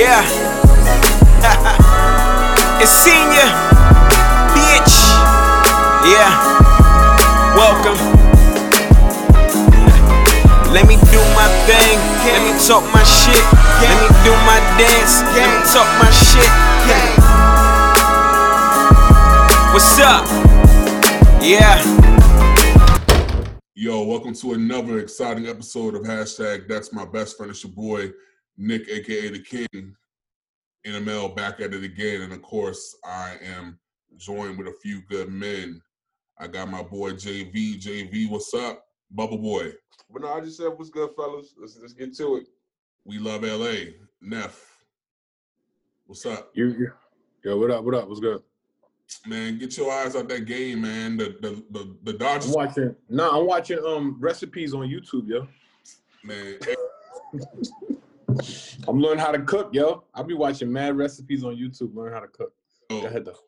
Yeah. it's senior. Bitch. Yeah. Welcome. Let me do my thing. Let me talk my shit. Let me do my dance. Let me talk my shit. What's up? Yeah. Yo, welcome to another exciting episode of hashtag That's My Best Friend. It's your boy Nick, aka the King. NML back at it again, and of course, I am joined with a few good men. I got my boy JV. JV, what's up, Bubble Boy? But no, I just said, what's good, fellas? Let's let's get to it. We love LA. Neff, what's up, You, you, yo, what up? What up? What's good? man? Get your eyes out that game, man. The the the, the I'm Dodgers, watching. Nah, I'm watching um recipes on YouTube, yo. man. I'm learning how to cook, yo. I'll be watching mad recipes on YouTube, learn how to cook. Go ahead though.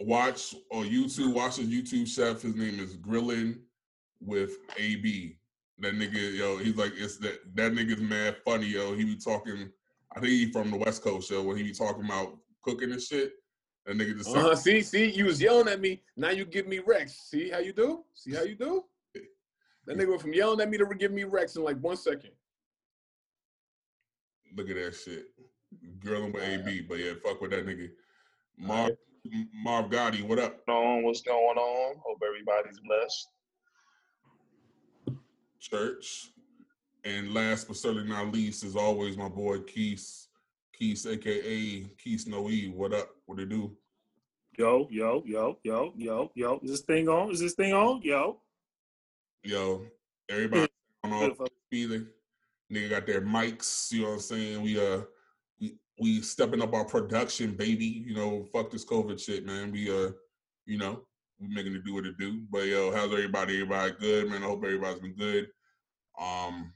watch on YouTube. Watch a YouTube chef. His name is Grilling with AB. That nigga, yo, he's like, it's that that nigga's mad funny, yo. He be talking. I think he from the West Coast, yo. When he be talking about cooking and shit, that nigga just. Uh-huh. See, see, you was yelling at me. Now you give me Rex. See how you do? See how you do? That nigga went from yelling at me to give me Rex in like one second. Look at that shit. Grilling with AB, but yeah, fuck with that nigga. Marv, Marv Gotti, what up? on? What's going on? Hope everybody's blessed. Church. And last but certainly not least, is always my boy Keith. Keith, aka Keith Noe. What up? What it do? Yo, yo, yo, yo, yo, yo. Is this thing on? Is this thing on? Yo. Yo, everybody on all feeling. Nigga got their mics, you know what I'm saying? We uh we we stepping up our production, baby. You know, fuck this COVID shit, man. We uh, you know, we making it do what it do. But yo, how's everybody? Everybody good, man. I hope everybody's been good. Um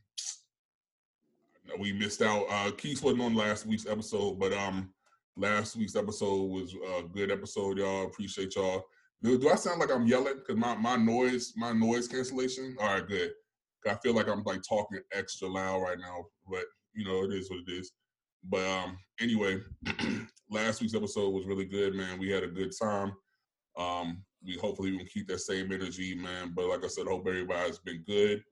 we missed out. Uh Keith wasn't on last week's episode, but um last week's episode was a good episode, y'all. Appreciate y'all. Do, do I sound like I'm yelling? Cause my, my noise, my noise cancellation. All right, good. I feel like I'm like talking extra loud right now, but you know it is what it is. But um, anyway, last week's episode was really good, man. We had a good time. Um, we hopefully we can keep that same energy, man. But like I said, hope everybody's been good.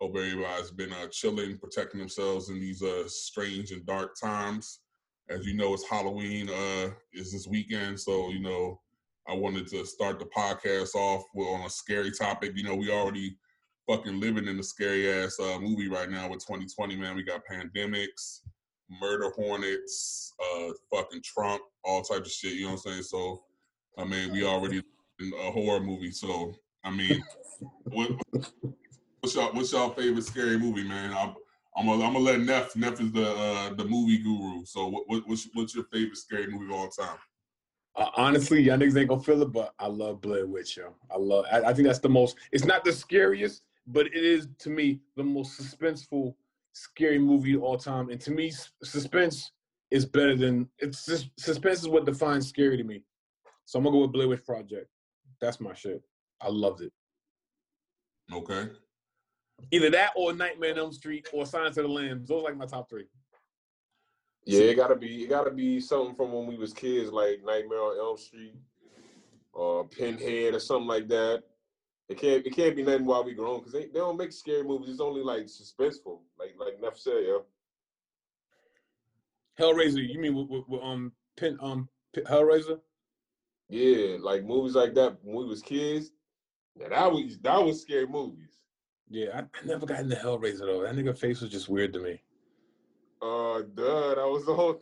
Hope everybody's been uh, chilling, protecting themselves in these uh, strange and dark times. As you know, it's Halloween uh, is this weekend, so you know I wanted to start the podcast off on a scary topic. You know, we already fucking living in a scary ass uh, movie right now with 2020, man. We got pandemics, murder hornets, uh, fucking Trump, all types of shit. You know what I'm saying? So, I mean, we already in a horror movie. So, I mean, what, what's y'all what's y'all favorite scary movie, man? I'm I'm gonna, I'm gonna let Neff. Neff is the uh, the movie guru. So, what, what what's what's your favorite scary movie of all time? Uh, honestly, y'all niggas ain't gonna feel it, but I love Blair Witch, yo. I love. I, I think that's the most. It's not the scariest, but it is to me the most suspenseful, scary movie of all time. And to me, suspense is better than it's sus- suspense is what defines scary to me. So I'm gonna go with Blair Witch Project. That's my shit. I loved it. Okay. Either that or Nightmare on Elm Street or Silence of the Lambs. Those are like my top three. Yeah, it gotta be it gotta be something from when we was kids, like Nightmare on Elm Street or Pinhead or something like that. It can't it can't be nothing while we grown because they, they don't make scary movies. It's only like suspenseful, like like Neff said, yeah. Hellraiser. You mean with, with, with um Pin um Pin, Hellraiser? Yeah, like movies like that when we was kids. Yeah, that was that was scary movies. Yeah, I, I never got into Hellraiser though. That nigga face was just weird to me. Uh, duh, that was the whole.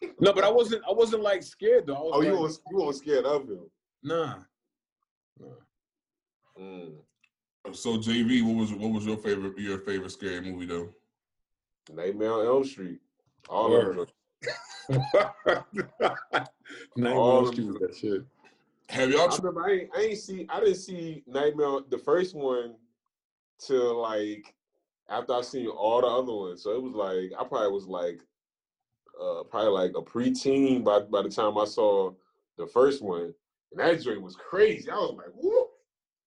Thing. No, but I wasn't. I wasn't like scared though. I was Oh, you was you weren't scared of him. nah. nah. Mm. So JV, what was what was your favorite your favorite scary movie though? Nightmare on Elm Street. All Word. of them. Nightmare All on them Street was that shit. Have y'all I remember I ain't, I ain't see I didn't see Nightmare the first one till like after I seen all the other ones. So it was like I probably was like uh probably like a preteen by by the time I saw the first one. And that joint was crazy. I was like, whoop.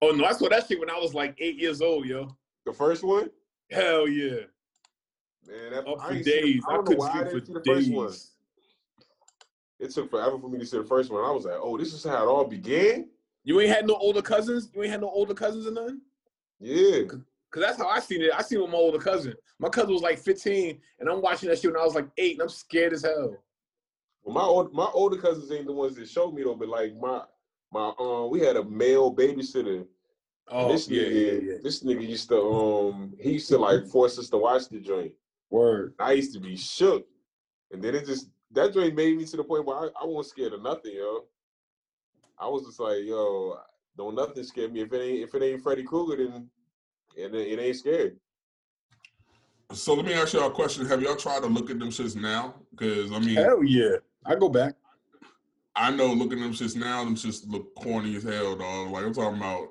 Oh no, I saw that shit when I was like eight years old, yo. The first one? Hell yeah. Man, that, Up I for days. I I, couldn't sleep for the first one. days. It took forever for me to see the first one. I was like, oh, this is how it all began. You ain't had no older cousins. You ain't had no older cousins or nothing. Yeah. Cause that's how I seen it. I seen it with my older cousin. My cousin was like 15, and I'm watching that shit when I was like eight, and I'm scared as hell. Well, my old my older cousins ain't the ones that showed me though, but like my my um we had a male babysitter. Oh this yeah, nigga, yeah, yeah. this nigga used to um he used to like force us to watch the joint. Word. I used to be shook, and then it just that joint made me to the point where I, I wasn't scared of nothing, yo. I was just like, yo, don't nothing scare me. If it ain't if it ain't Freddy Krueger, then it, it ain't scary. So let me ask y'all a question. Have y'all tried to look at them shits now? Because I mean, Hell yeah. I go back. I know looking at them shits now, them shits look corny as hell, dog. Like I'm talking about,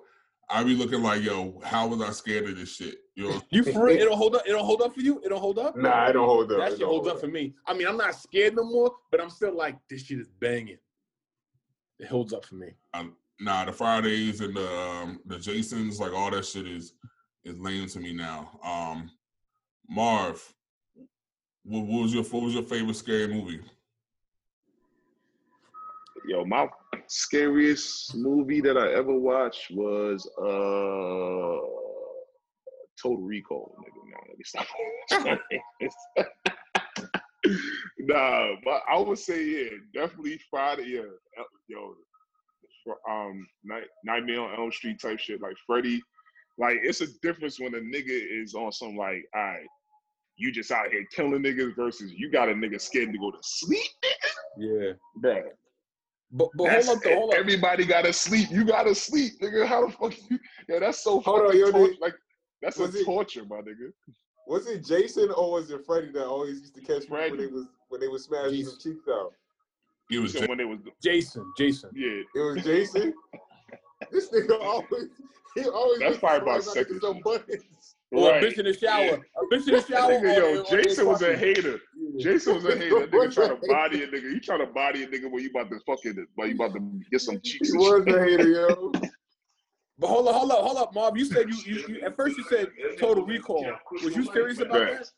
I be looking like, yo, how was I scared of this shit? Yo, You for? It don't hold up. It don't hold up for you. It don't hold up. Nah, I don't hold up. That It shit holds hold up for me. I mean, I'm not scared no more, but I'm still like, this shit is banging. It holds up for me. nah, the Fridays and the um, the Jasons, like all that shit is is lame to me now. Um, Marv, what, what was your what was your favorite scary movie? Yo, my scariest movie that I ever watched was uh Total Recall, nigga. No, let me stop. nah, but I would say yeah, definitely Friday. Yeah, uh, yo, um, Night, Nightmare on Elm Street type shit, like Freddy. Like it's a difference when a nigga is on some like, all right, you just out here killing niggas versus you got a nigga scared to go to sleep, Yeah. bro. But but That's- hold up though, hold up. Everybody gotta sleep. You gotta sleep, nigga. How the fuck you? Yeah, that's so Hold on, fucking yo, tor- like that's Was a it- torture, my nigga. Was it Jason or was it Freddy that always used to catch me when they was when they was smashing his cheeks out? It was So when it was, Jason, Jason. yeah, It was Jason. this nigga always he always That's probably about surprise second niggas some buttons. Or right. a bitch in the shower. Yeah. A bitch in the shower. Nigga, yo, they- or they Jason was a hater. Yeah. Jason was a hater. That nigga trying to body a nigga. He trying to body a nigga when you about to fucking, when you about to get some cheeks. He was shit. a hater, yo. But hold up, hold up, hold up, Marv. You said you, you, you at first you said Total Recall. Was you serious about Right. that?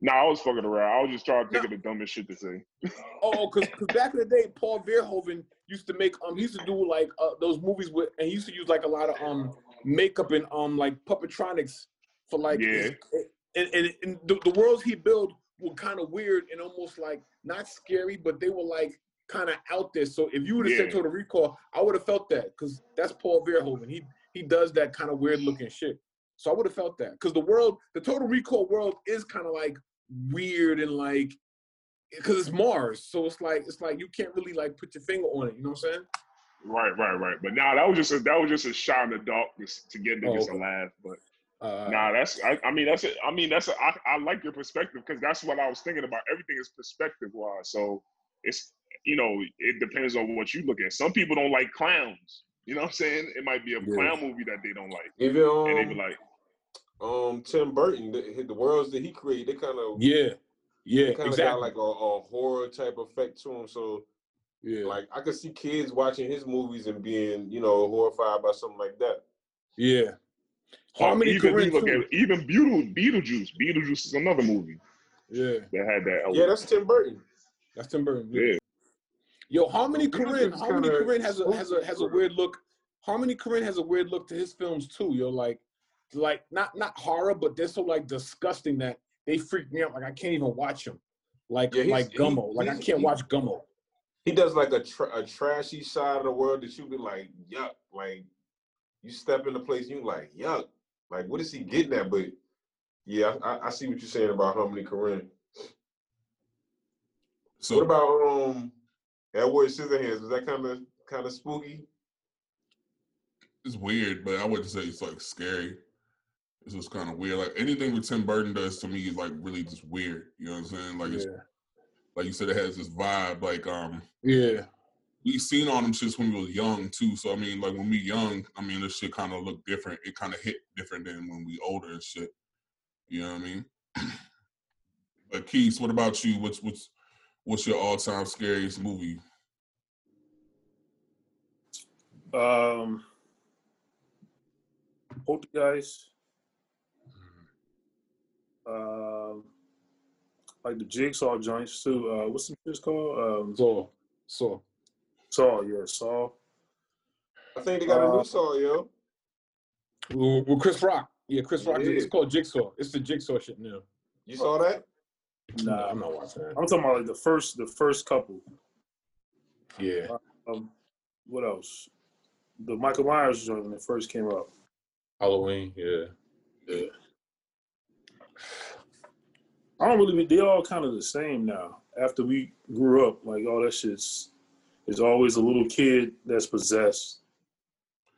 Nah, I was fucking around. I was just trying to think No. of the dumbest shit to say. Oh, because back in the day, Paul Verhoeven used to make um he used to do like uh, those movies with and he used to use like a lot of um makeup and um like puppetronics for like Yeah. and, and, and the, the worlds he built were kind of weird and almost like not scary, but they were like kind of out there. So if you would have said Total Recall, I would have felt that because that's Paul Verhoeven. He he does that kind of weird looking shit. So I would have felt that because the world, the Total Recall world, is kind of like weird and like because it's Mars. So it's like it's like you can't really like put your finger on it. You know what I'm saying? Right, right, right. But nah, that was just a that was just a shot in the dark to get Oh, niggas okay. to laugh. But Uh, Nah, that's I, I mean that's it. I mean that's a, I, I like your perspective because that's what I was thinking about. Everything is perspective wise. So it's you know it depends on what you look at. Some people don't like clowns. You know what I'm saying? It might be a Yeah. clown movie that they don't like, Even and they be um, like, um Tim Burton, the, the worlds that he created, they kind of yeah, yeah, kind of exactly. got like a, a horror type effect to them. So yeah, like I could see kids watching his movies and being you know horrified by something like that. yeah. Oh, Harmony even Korine you look too. at even Beetle, Beetlejuice. Beetlejuice is another movie Yeah, that had that. Yeah, that's Tim Burton. that's Tim Burton. yeah. Yo, Harmony Beetlejuice Korine, is Harmony kinda Korine has a has a has a weird look. Harmony Korine has a weird look to his films too. Yo, like like not not horror, but they're so like disgusting that they freak me out. Like I can't even watch them. Like Yeah, he's- like he- Gummo. like I can't he- watch Gummo. He does like a tra- a trashy side of the world that you be like yuck. Like you step in a place and you like yuck. Like what is he getting at? But yeah, I, I see what you're saying about Harmony Korine. so What about um Edward Scissorhands? Is that kind of kind of spooky? it's weird, but I wouldn't say it's like scary. It's just kind of weird. Like anything that Tim Burton does to me is like really just weird. You know what I'm saying? Like it's like you said, it has this vibe. Like um, yeah, we seen all them shits when we was young too. So I mean, like when we young, I mean, this shit kind of looked different. It kind of hit different than when we older and shit. You know what I mean? but Keith, what about you? What's what's what's your all time scariest movie? Um, Poltergeist. Um, like the Jigsaw joints too. Uh, what's the shit's called? Um, So, so Saw, yeah, Saw. I think they got a Uh, new song, yo. with with Chris Rock. Yeah, Chris Rock. It's called Jigsaw. It's the Jigsaw shit now. You saw that? Nah, Nah, I'm not watching that. I'm talking about like the first, the first couple. Yeah. Um, what else? The Michael Myers joint when it first came out. Halloween. Yeah. Yeah. I don't really. Mean they all kind of the same now. After we grew up, like all that shit's is always a little kid that's possessed.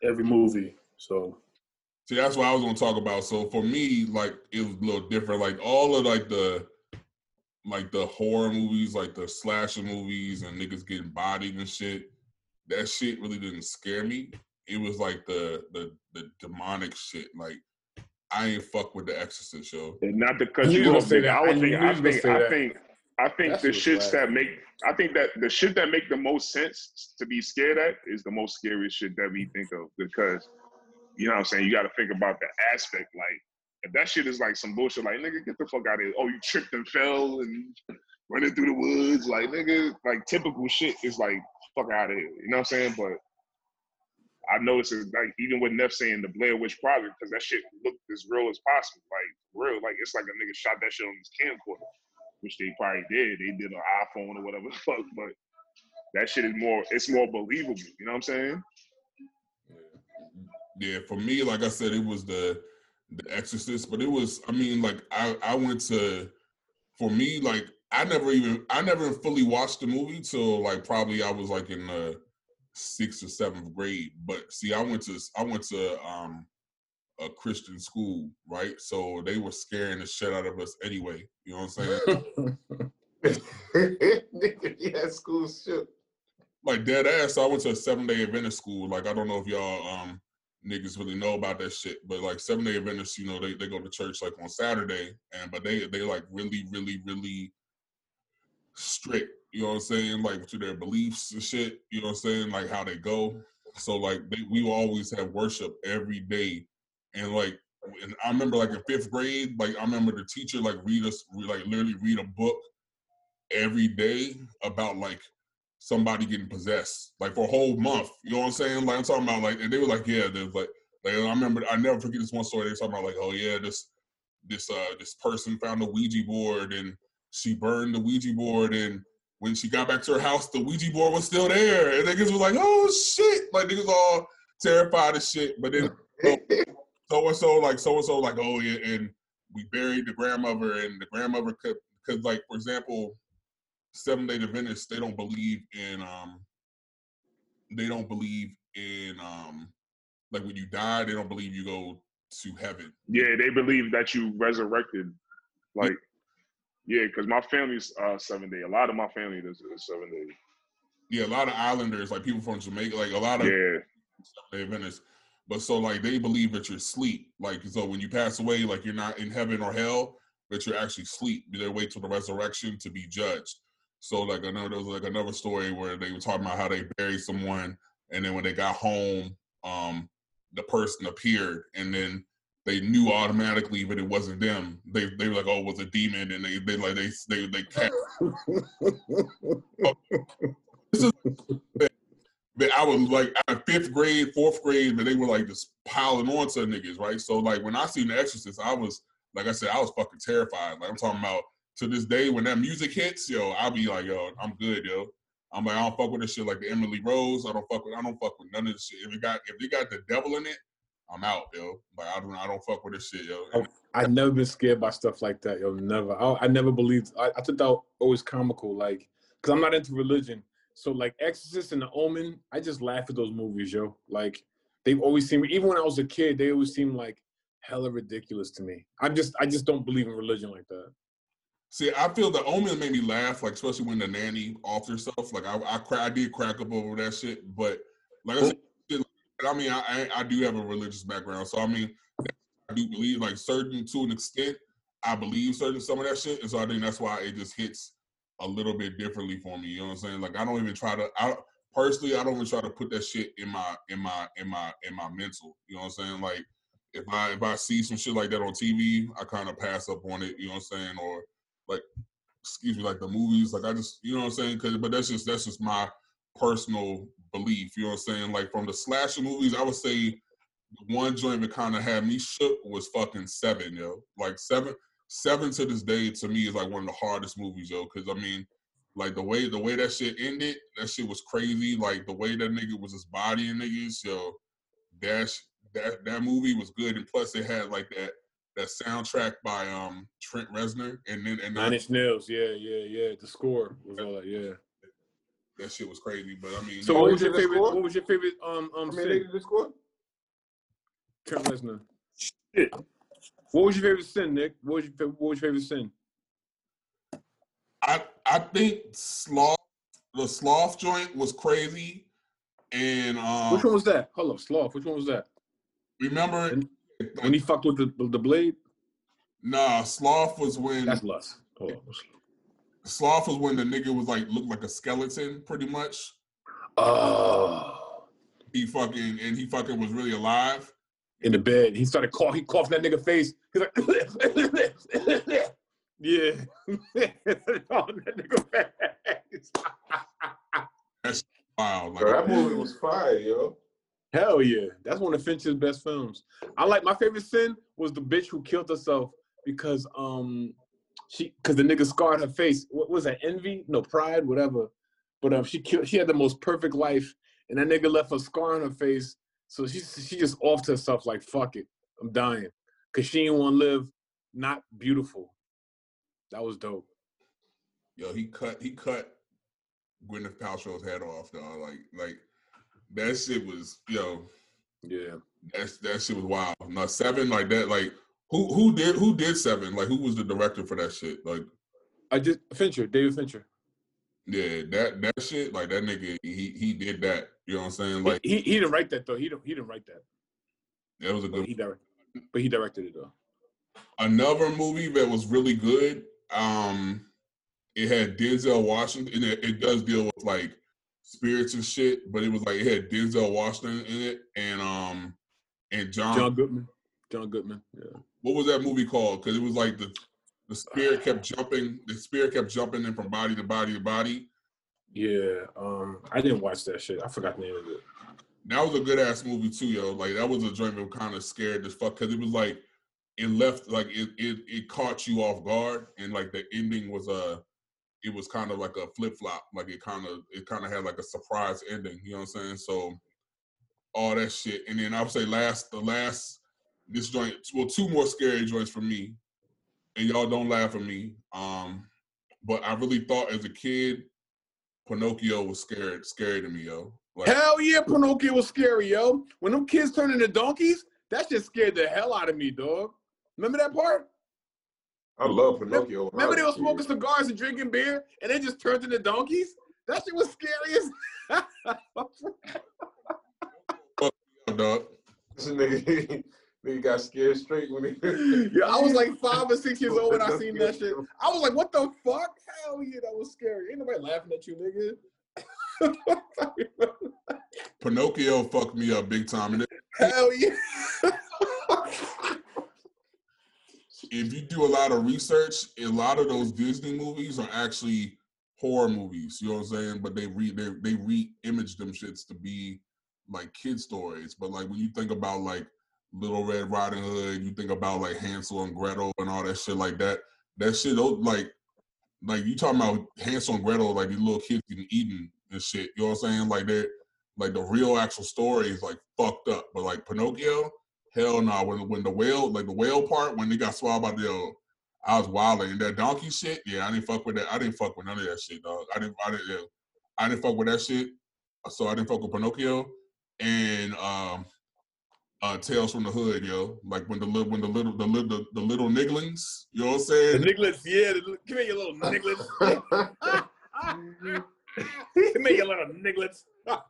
Every movie. So See, that's what I was gonna talk about. So for me, like it was a little different. Like all of like the like the horror movies, like the slasher movies and niggas getting bodied and shit, that shit really didn't scare me. It was like the the the demonic shit. Like I ain't fuck with the Exorcist show. And not because you you know, was gonna say that. I I would think, I was gonna think, say I that. think, I think That the shit shits whack. that make, I think that the shit that make the most sense to be scared at is the most scariest shit that we think of because, you know what I'm saying? You got to think about the aspect. Like, if that shit is like some bullshit, like, nigga, get the fuck out of here. Oh, you tripped and fell and running through the woods. Like, nigga, like typical shit is like, fuck out of here. You know what I'm saying? But I noticed like even with Neff saying the Blair Witch Project, because that shit looked as real as possible. Like real, like it's like a nigga shot that shit on his camcorder, which they probably did. They did an iPhone or whatever the fuck, but that shit is more it's more believable. You know what I'm saying? Yeah, for me, like I said, it was the the Exorcist, but it was. I mean, like I I went to. For me, like I never even I never fully watched the movie till like probably I was like in the sixth or seventh grade. But see, I went to I went to um a Christian school, right? So they were scaring the shit out of us anyway. You know what I'm saying? Nigga, yeah, school shit. like dead ass. So I went to a seven day Adventist school. Like I don't know if y'all um niggas really know about that shit, but like seven day Adventists, you know, they, they go to church like on Saturday, and but they they like really really really strict. You know what I'm saying? Like to their beliefs and shit. You know what I'm saying? Like how they go. So like they, we always have worship every day, and like and I remember like in fifth grade, like I remember the teacher like read us like literally read a book every day about like somebody getting possessed, like for a whole month. You know what I'm saying? Like I'm talking about like, and they were like, yeah, there's like, like I remember, I never forget this one story. They were talking about like, oh yeah, this this uh this person found a Ouija board and she burned the Ouija board and when she got back to her house, the Ouija board was still there, and niggas was like, oh shit, like niggas all terrified of shit. But then so and so like so and so like oh yeah, and we buried the grandmother and the grandmother could because like for example, Seven Day Adventists they don't believe in um they don't believe in um like when you die they don't believe you go to heaven. Yeah, they believe that you resurrected. Like, yeah, because my family's uh seven day. A lot of my family is, is seven day. Yeah, a lot of islanders like people from Jamaica like a lot of Yeah, Seven Day Adventists. But so like they believe that you're asleep. Like so when you pass away, like you're not in heaven or hell, but you're actually asleep. They wait till the resurrection to be judged. So like I know there was like another story where they were talking about how they buried someone and then when they got home, um, the person appeared and then they knew automatically that it wasn't them. They they were like, oh, it was a demon, and they they like they they they kept But I was like fifth grade, fourth grade, but they were like just piling on to niggas, right? So like when I seen The Exorcist, I was like I said, I was fucking terrified. Like I'm talking about to this day when that music hits, yo, I'll be like, yo, I'm good, yo. I'm like, I don't fuck with this shit like the Emily Rose. I don't fuck with I don't fuck with none of this shit. If it got if it got the devil in it, I'm out, yo. Like I don't I don't fuck with this shit, yo. Oh, I never been scared by stuff like that, yo. Never. I, I never believed. I, I thought that always comical, like, cause I'm not into religion. So like Exorcist and The Omen, I just laugh at those movies, yo. Like they've always seemed, even when I was a kid, they always seemed like hella ridiculous to me. I just, I just don't believe in religion like that. See, I feel the Omen made me laugh, like especially when the nanny off herself. Like I, I, cra- I did crack up over that shit. But like I said, I mean, I, I, I do have a religious background, so I mean, I do believe like certain to an extent. I believe certain some of that shit, and so I think that's why it just hits a little bit differently for me. You know what I'm saying? Like I don't even try to. I personally, I don't even try to put that shit in my in my in my in my mental. You know what I'm saying? Like if I if I see some shit like that on TV, I kind of pass up on it. You know what I'm saying? Or like excuse me, like the movies. Like I just, you know what I'm saying? Cause, but that's just that's just my personal belief. You know what I'm saying? Like from the slasher movies, I would say one joint that kind of had me shook was fucking Seven, yo. Like Seven, Seven to this day to me is like one of the hardest movies, yo. Cause I mean, like the way the way that shit ended, that shit was crazy. Like the way that nigga was just bodying niggas, yo. That that that movie was good, and plus it had like that that soundtrack by um Trent Reznor, and then and Nine Inch Nails, yeah, yeah, yeah. The score was all that, yeah. that shit was crazy. But I mean, So what was your favorite? score? What was your favorite? Um, I um, mean, the score. Trent Reznor. Shit. What was your favorite sin, Nick? What was your What was your favorite sin? I I think sloth the sloth joint was crazy, and um, Which one was that? Hold up, sloth. Which one was that? remember And- When he fucked with the the blade? nah sloth was when That's lust. Hold up. sloth was when the nigga was like looked like a skeleton pretty much. Oh. He fucking and he fucking was really alive. In the bed, he started cough. He coughed in that nigga face. He's like, yeah. on that nigga face. Wow, like Bro, that movie was fire, yo. Hell yeah, that's one of Fincher's best films. I like my favorite sin was the bitch who killed herself because um she because the nigga scarred her face. What was that? Envy? No, pride, whatever. But um, she killed. She had the most perfect life, and that nigga left a scar on her face. So she she just off to herself like fuck it, I'm dying, cause she didn't want to live not beautiful. That was dope. yo, he cut he cut Gwyneth Paltrow's head off, dog. Like like that shit was yo. Yeah. That's that shit was wild. No seven like that. Like who who did who did seven? Like who was the director for that shit? Like I just Fincher, David Fincher. yeah, that that shit. Like that nigga, he he did that. You know what I'm saying? Like he, he didn't write that though. He didn't he didn't write that. that was a But good. he directed. But he directed it though. Another movie that was really good. Um, it had Denzel Washington. And it, it does deal with like spirits and shit, but it was like it had Denzel Washington in it and um and John. John Goodman. John Goodman. Yeah. What was that movie called? Because it was like the the spirit kept jumping. The spirit kept jumping in from body to body to body. Yeah. Um, I didn't watch that shit. I forgot the name of it. That was a good ass movie too, yo. Like that was a joint that kind of scared as fuck because it was like it left like it, it it caught you off guard and like the ending was a it was kind of like a flip flop. Like it kind of it kind of had like a surprise ending. You know what I'm saying? So all that shit, and then I would say last the last this joint well two more scary joints for me, and y'all don't laugh at me. Um, but I really thought as a kid, Pinocchio was scared scary to me, yo. Like Hell yeah, Pinocchio was scary, yo. When them kids turned into donkeys, that just scared the hell out of me, dog. Remember that part? I love Pinocchio. when I Remember they were was kid. smoking cigars and drinking beer, and they just turned into donkeys? That shit was scary as dog. This nigga, nigga got scared straight when he. Yeah, I was like five or six years old when I seen that shit. I was like, what the fuck? Hell yeah, that was scary. Ain't nobody laughing at you, nigga. Pinocchio fucked me up big time. And Hell yeah. if you do a lot of research, a lot of those Disney movies are actually horror movies. You know what I'm saying? But they re they they re-image them shits to be like kid stories. But like when you think about like Little Red Riding Hood, you think about like Hansel and Gretel and all that shit like that. That shit, like like you talking about Hansel and Gretel, like these little kids getting eaten and shit. You know what I'm saying? Like they're like the real actual story is like fucked up. But like Pinocchio, hell no. When when the whale, like the whale part, when they got swallowed by the, uh, I was wilding. And that donkey shit, yeah, I didn't fuck with that. I didn't fuck with none of that shit, dog. I didn't, I didn't, yeah, I didn't fuck with that shit. So I didn't fuck with Pinocchio and um, uh, Tales from the Hood, yo. Like when the little, when the little, the little, the, the little nigglings, you know what I'm The saying? nigglets, yeah. The, come here, you little nigglets. come here, you little nigglets.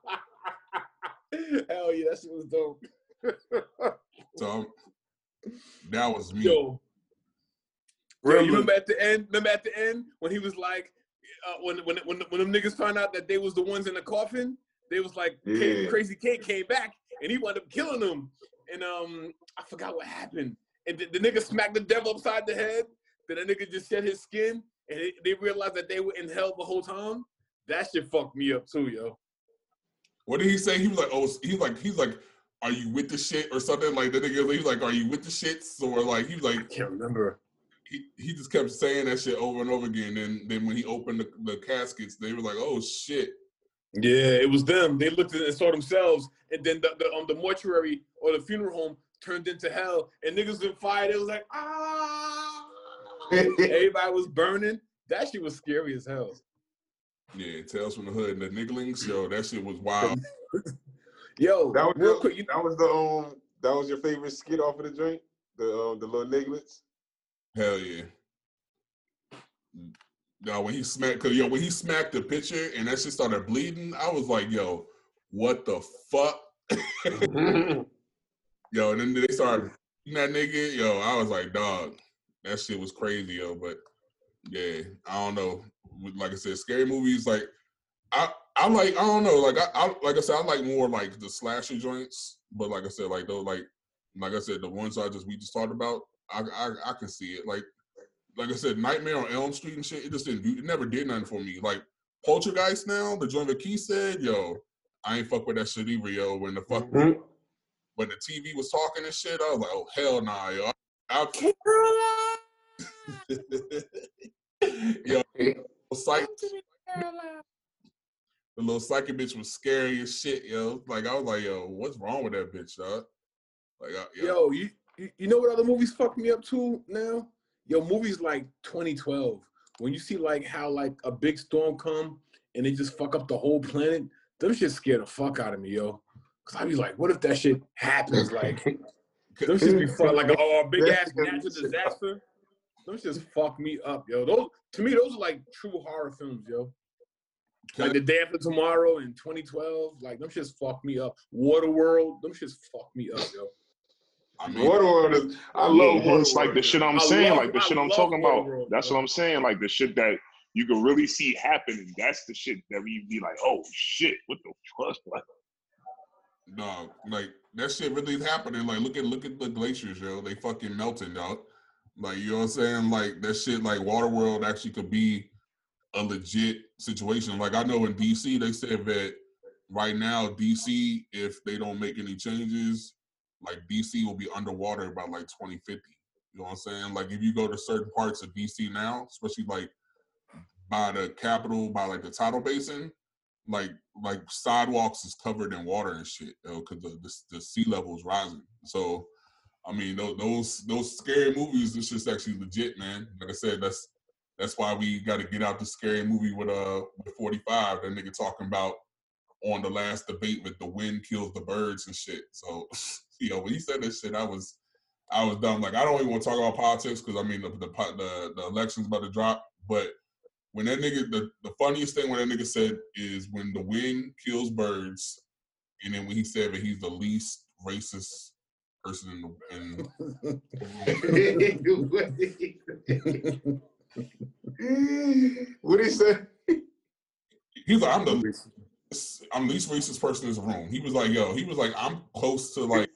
Hell yeah, that shit was dope. So um, that was me. Yo, Yo, you remember at the end? Remember at the end when he was like, uh, when when when when them niggas found out that they was the ones in the coffin, they was like, K- Yeah. Crazy K came back and he wound up killing them. And um, I forgot what happened. And the, the nigga smacked the devil upside the head. Then the nigga just shed his skin, and they, they realized that they were in hell the whole time. That shit fucked me up too, yo. What did he say? He was like, oh, he's like, he's like, are you with the shit or something? Like the nigga, he was like, are you with the shits? Or like, he was like, I can't remember. he, he just kept saying that shit over and over again. And then when he opened the, the caskets, they were like, oh shit. Yeah, it was them. They looked at it and saw themselves, and then the, the um the mortuary or the funeral home turned into hell, and niggas been fired. It was like ah, everybody was burning. That shit was scary as hell. Yeah, Tales from the Hood and the Nigglings, yo, that shit was wild. Yo, That was real your, quick, you, that was the um that was your favorite skit off of the joint? The um the little nigglets? Hell yeah. Yo, when he smacked, cause yo, when he smacked the pitcher and that shit started bleeding, I was like, yo, what the fuck? yo, and then they started beating that nigga. Yo, I was like, dog, that shit was crazy, yo. But yeah, I don't know. Like I said, scary movies, like I, I like, I don't know, like I, I, like I said, I like more like the slasher joints. But like I said, like those, like, like I said, the ones I just we just talked about, I, I, I can see it. Like, like I said, Nightmare on Elm Street and shit, it just didn't do, it never did nothing for me. Like Poltergeist now, the joint that Keith said, yo, I ain't fuck with that shit either, yo. When the fuck Mhm. when the TV was talking and shit, I was like, oh hell nah, yo. I, yo, psych, the little psychic bitch was scary as shit, yo. Like I was like, yo, what's wrong with that bitch, dog? Like, I, yo, yo, you, you you know what other movies fuck me up too now? Yo, movies like 2012, when you see like how like a big storm come and they just fuck up the whole planet, them shit scare the fuck out of me, yo. Cause I be like, what if that shit happens? Like, them shit be fun, like oh, a big ass natural disaster. Them shit fuck me up, yo. Those to me, those are like true horror films, yo. Like the day after tomorrow in 2012, like them shits fuck me up. Water Waterworld, them shits fuck me up, yo. I mean, Waterworld is I love it's like the shit I'm saying, love- like the shit I'm talking about. Waterworld, That's bro. what I'm saying, like the shit that you can really see happening. That's the shit that we be like, oh shit, what the fuck? Like, dog, like that shit really is happening. Like, look at look at the glaciers, yo. They fucking melting, dog. Like, you know what I'm saying? Like that shit, like Waterworld actually could be a legit situation. Like I know in DC, they said that right now, DC, if they don't make any changes, like DC will be underwater by like 2050. You know what I'm saying? Like if you go to certain parts of DC now, especially like by the Capitol, by like the tidal basin, like like sidewalks is covered in water and shit, because the, the the sea level is rising. So, I mean, those those those scary movies, it's just actually legit, man. Like I said, that's that's why we got to get out the scary movie with uh with 45. That nigga talking about on the last debate with the wind kills the birds and shit. So, you know, when he said that shit, I was I was dumb. Like I don't even want to talk about politics because I mean the the the, the election's about to drop, but when that nigga the, the funniest thing when that nigga said is when the wind kills birds, and then when he said that he's the least racist person in the in what he say? he's like I'm the least, I'm the least racist person in this room. He was like, yo, he was like, I'm close to like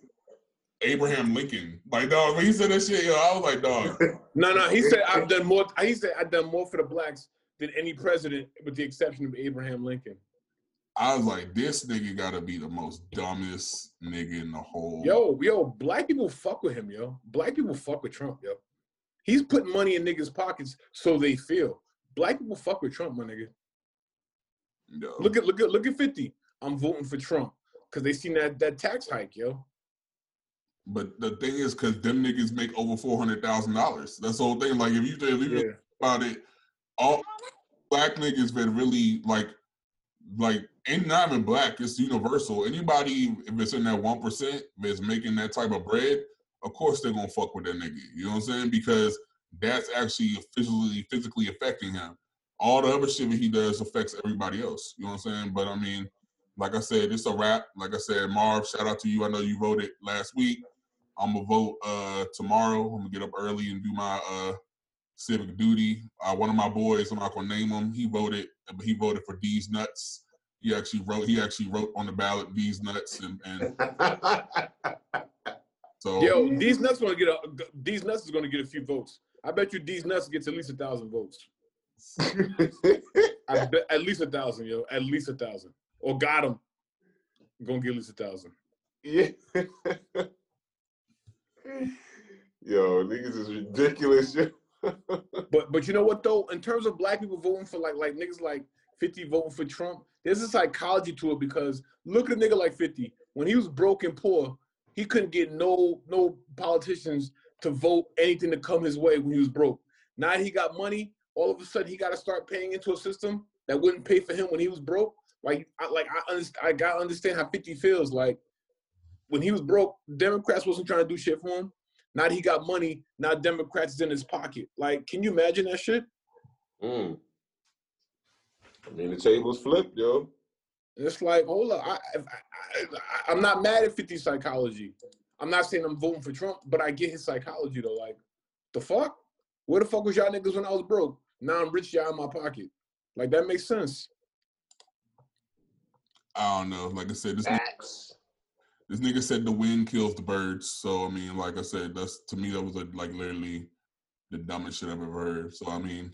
Abraham Lincoln. Like dog, when he said that shit, yo, I was like, dog. No, no, he said I've done more. He said I've done more for the blacks than any president, with the exception of Abraham Lincoln. I was like, this nigga gotta be the most dumbest nigga in the whole. Yo, yo, black people fuck with him, yo. Black people fuck with Trump, yo. He's putting money in niggas' pockets so they feel. Black people fuck with Trump, my nigga. yo. Look at look at look at 50. I'm voting for Trump. Cause they seen that that tax hike, yo. But the thing is, because them niggas make over four hundred thousand dollars. That's the whole thing. Like if you if you Yeah. think about it, all black niggas been really like like ain't not even black. It's universal. Anybody if it's in that one percent that's making that type of bread, of course they're gonna fuck with that nigga. You know what I'm saying? Because that's actually physically physically affecting him. All the other shit that he does affects everybody else. You know what I'm saying? But I mean, like I said, it's a wrap. Like I said, Marv, shout out to you. I know you voted last week. I'm gonna vote uh tomorrow. I'm gonna get up early and do my uh civic duty. Uh, one of my boys, I'm not gonna name him. He voted, but he voted for Deez Nuts. He actually wrote. He actually wrote on the ballot Deez Nuts, and, and so Yo, these nuts gonna get a these nuts is gonna get a few votes. I bet you these nuts gets at least a thousand votes. I bet at least a thousand, yo. At least a thousand. Or got him. Gonna get at least a thousand. yeah. Yo, niggas is ridiculous. But but you know what though? In terms of black people voting for like like niggas like 50 voting for Trump, there's a psychology to it because look at a nigga like 50. When he was broke and poor, he couldn't get no no politicians to vote anything to come his way when he was broke. Now he got money, all of a sudden he got to start paying into a system that wouldn't pay for him when he was broke. Like I like I understand I gotta understand how 50 feels. Like when he was broke, Democrats wasn't trying to do shit for him. Now he got money, now Democrats is in his pocket. Like, can you imagine that shit? Mm. I mean, the tables flipped, yo. And it's like, hold up, I, I, I, I'm not mad at 50 psychology. I'm not saying I'm voting for Trump, but I get his psychology though. Like, the fuck? Where the fuck was y'all niggas when I was broke? Now I'm rich, y'all in my pocket. Like that makes sense. I don't know. Like I said, this nigga, Facts. This nigga said the wind kills the birds. So I mean, like I said, that's to me that was a, like literally the dumbest shit I've ever heard. So I mean,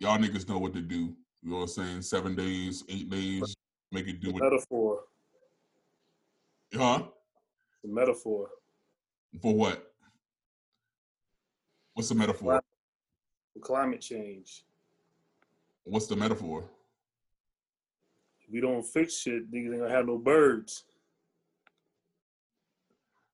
y'all niggas know what to do. You know what I'm saying? Seven days, eight days, make it do it. Metaphor. Huh? The metaphor. For what? What's the metaphor? For climate change. What's the metaphor? If we don't fix shit, niggas ain't gonna have no birds.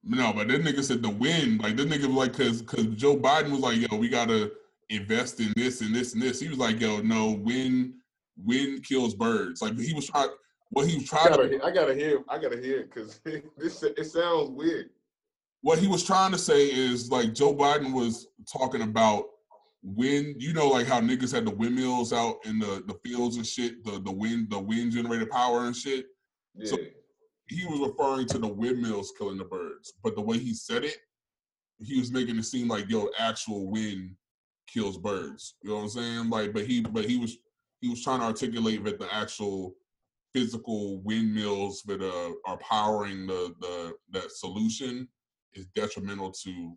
No, but that nigga said the wind. Like this nigga was like, cause cause Joe Biden was like, yo, we gotta invest in this and this and this. He was like, yo, no, wind wind kills birds. Like he was trying. What he was I trying to gotta, I gotta hear. I gotta hear it because this it sounds weird. what he was trying to say is like Joe Biden was talking about wind. You know, like how niggas had the windmills out in the the fields and shit. The the wind the wind generated power and shit. Yeah. So- he was referring to the windmills killing the birds, but the way he said it, he was making it seem like yo, actual wind kills birds. You know what I'm saying? Like, but he, but he was, he was trying to articulate that the actual physical windmills that uh, are powering the the that solution is detrimental to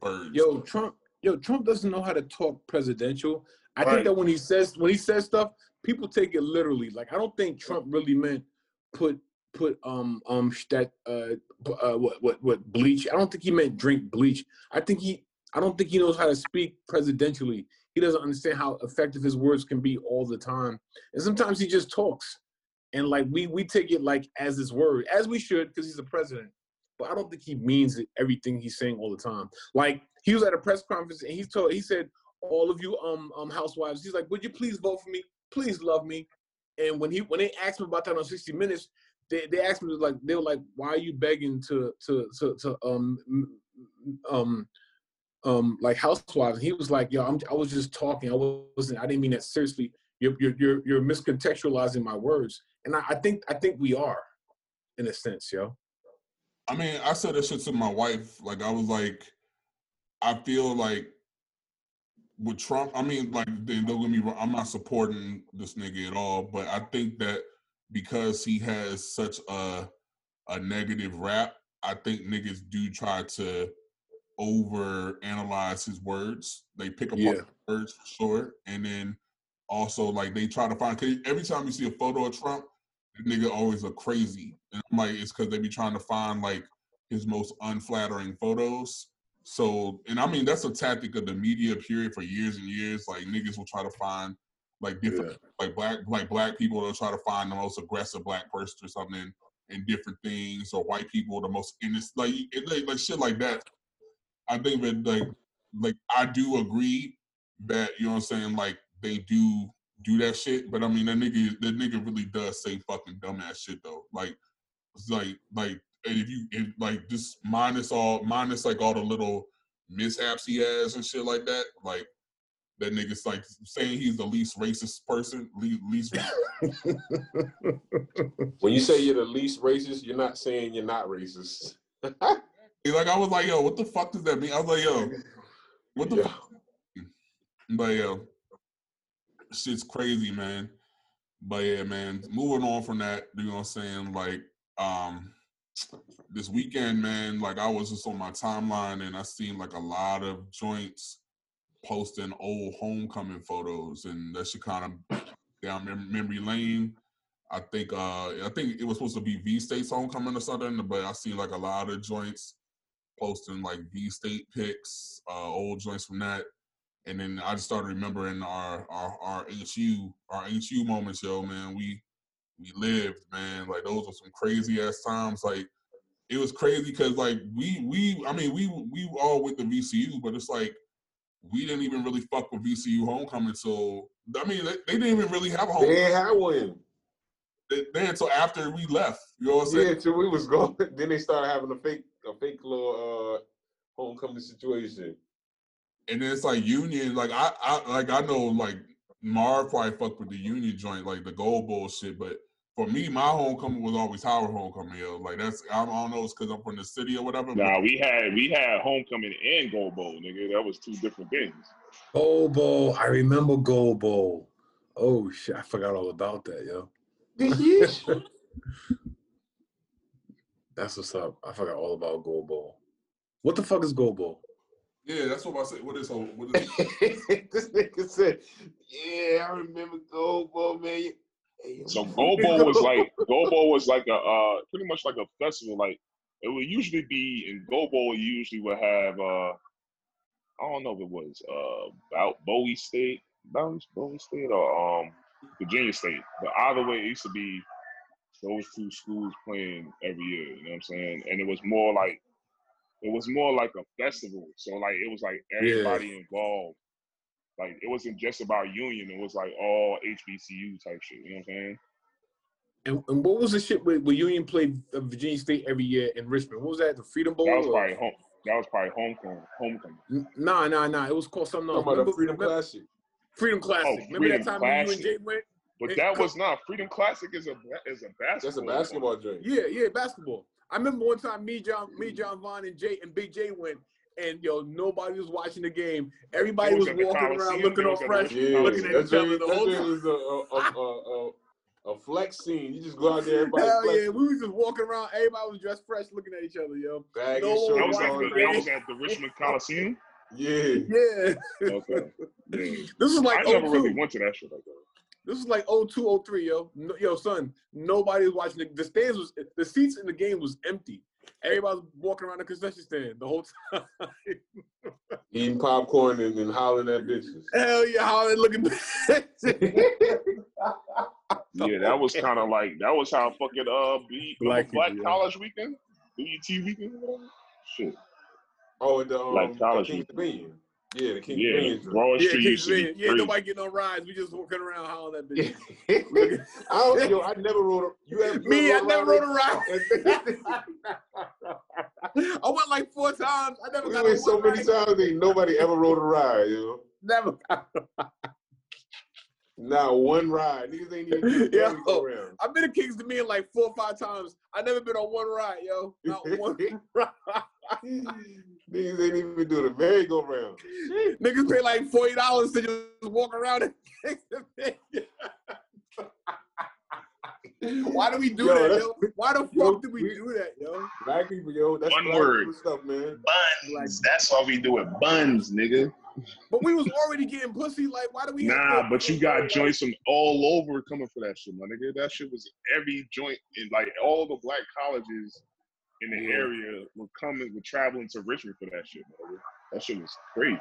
birds. Yo, Trump, yo, Trump doesn't know how to talk presidential. I Right. think that when he says when he says stuff, people take it literally. Like I don't think Trump really meant put put um um that uh, uh what what what bleach. I don't think he meant drink bleach. I think he I don't think he knows how to speak presidentially. He doesn't understand how effective his words can be all the time. And sometimes he just talks. And like we we take it like as his word, as we should, because he's the president. But I don't think he means it, everything he's saying all the time. Like he was at a press conference and he told he said, all of you um um housewives, he's like, would you please vote for me? Please love me. And when he when they asked him about that on 60 Minutes, they, they asked me like they were like, why are you begging to to to, to um um um like housewives? And he was like, yo, I'm, I was just talking. I wasn't. I didn't mean that seriously. You're you're you're, you're miscontextualizing my words. And I, I think I think we are, in a sense, yo. I mean, I said that shit to my wife. Like, I was like, I feel like with Trump, I mean, like, don't get me wrong, I'm not supporting this nigga at all, but I think that because he has such a a negative rap, I think niggas do try to over analyze his words. They pick apart Yeah. words for sure, and then also like they try to find. Cause every time you see a photo of Trump, the nigga always look crazy, and I'm like, it's because they be trying to find like his most unflattering photos. So, and I mean that's a tactic of the media period for years and years. Like niggas will try to find like different like black like black people will try to find the most aggressive black person or something in different things, or white people the most innocent like it, like, like shit like that. I think that like like I do agree that you know what I'm saying like they do do that shit, but I mean that nigga that nigga really does say fucking dumbass shit though. Like like like and if you if, like just minus all minus like all the little mishaps he has and shit like that, like that nigga's like saying he's the least racist person, le- least When you say you're the least racist, you're not saying you're not racist. like I was like, yo, what the fuck does that mean? I was like, yo, what the Yeah. fuck? But yo, shit's crazy, man. But yeah, man, moving on from that, you know what I'm saying? Like, um, this weekend, man, like I was just on my timeline and I seen like a lot of joints posting old homecoming photos, and that shit kind of down mem- memory lane. I think uh I think it was supposed to be V State's homecoming or something, but I see like a lot of joints posting like V State pics, uh, old joints from that. And then I just started remembering our our our HU our HU moments, yo, man. We we lived, man. Like those were some crazy ass times. Like it was crazy because like we we I mean we we all with the VCU, but it's like we didn't even really fuck with VCU homecoming. So I mean they, they didn't even really have a home. They homecoming ain't had one. they- they until after we left. You know what I'm saying? Yeah, till we was going. Then they started having a fake, a fake little uh homecoming situation. And then it's like Union, like I, I like I know like Marv probably fucked with the Union joint, like the gold bowl shit, but for me, my homecoming was always Howard homecoming. Yo, like that's I don't know, it's because I'm from the city or whatever. but- Nah, we had we had homecoming and Gold Bowl, nigga. That was two different things. Gold Bowl. I remember Gold Bowl. Oh shit, I forgot all about that, yo. That's what's up. I forgot all about Gold Bowl. What the fuck is Gold Bowl? Yeah, that's what I said. What is ho- what is this nigga said, "Yeah, I remember Gold Bowl, man." So Gold Bowl was like Gold Bowl was like a uh pretty much like a festival. Like it would usually be in Gold Bowl. Usually would have uh I don't know if it was uh about Bowie State, Bowie, Bowie State or um Virginia State. But either way, it used to be those two schools playing every year. You know what I'm saying? And it was more like it was more like a festival. So like it was like everybody involved. Like it wasn't just about Union. It was like all HBCU type shit. You know what I'm saying? And, and what was the shit where, where Union played uh, Virginia State every year in Richmond? What was that? The Freedom Bowl? That was or- probably home. That was probably homecoming. Homecoming. Nah, nah, nah. It was called something else. talking the Remember- Freedom remember- Classic. Freedom Classic. Oh, Remember Freedom that time when you and Jay went? But It that was not Freedom Classic. Is a is a basketball. That's a basketball joint. Yeah, yeah, basketball. I remember one time me, John, me, John Vaughn, and Jay and Big J went, and yo, nobody was watching the game. Everybody was, was walking around Coliseum, looking it all the fresh, Richmond Yeah, looking at each other joint, the that whole time. was a, a, a, a, a, a flex scene. You just go out there, everybody Hell flex, yeah, we was just walking around. Everybody was dressed fresh, looking at each other, yo. bag No and one That was at the, that was at the Richmond Coliseum. Yeah. Yeah, Okay. Yeah. this is like I never 02. really went to that shit like that. This was like 02, 03, yo. No, yo, son, nobody was watching. The, the stands was the seats in the game was empty. Everybody was walking around the concession stand the whole time. Eating popcorn and, and hollering at bitches. Hell yeah, hollering, they looking. Yeah, that was kind of like that was how fucking uh B Black Black, Black people, yeah. College Weekend, BET Weekend, whatever. Shit. Oh, and the, um, Like college the King's Dominion. Yeah, the King's Yeah, Dominion. joint. Yeah, Street Kings used to be Dominion. yeah, nobody getting on rides. We just walking around hollering that bitches. I don't, yo, I never rode a. You ever Me, I never rode a ride. ride. I went like four times. I never we got went so many ride. times, ain't nobody ever rode a ride, you know. Never. Not one ride. Niggas ain't even do Yo. around. I've been to Kings Dominion like four or five times. I never been on one ride, yo. Not one ride. Niggas ain't even do the merry-go-round. Niggas pay like forty dollars to just walk around in Kings Dominion. Why do we do Yo, that, yo? Why the fuck yo, did we we- do that, yo? Black people, yo, that's One black word. stuff, man. Buns. That's why we do it. Buns, nigga. But we was already getting pussy. Like, why do we? Nah, to- but you got joints from all over coming for that shit, my nigga. That shit was every joint in like all the black colleges in the area were coming, were traveling to Richmond for that shit, my nigga. That shit was crazy.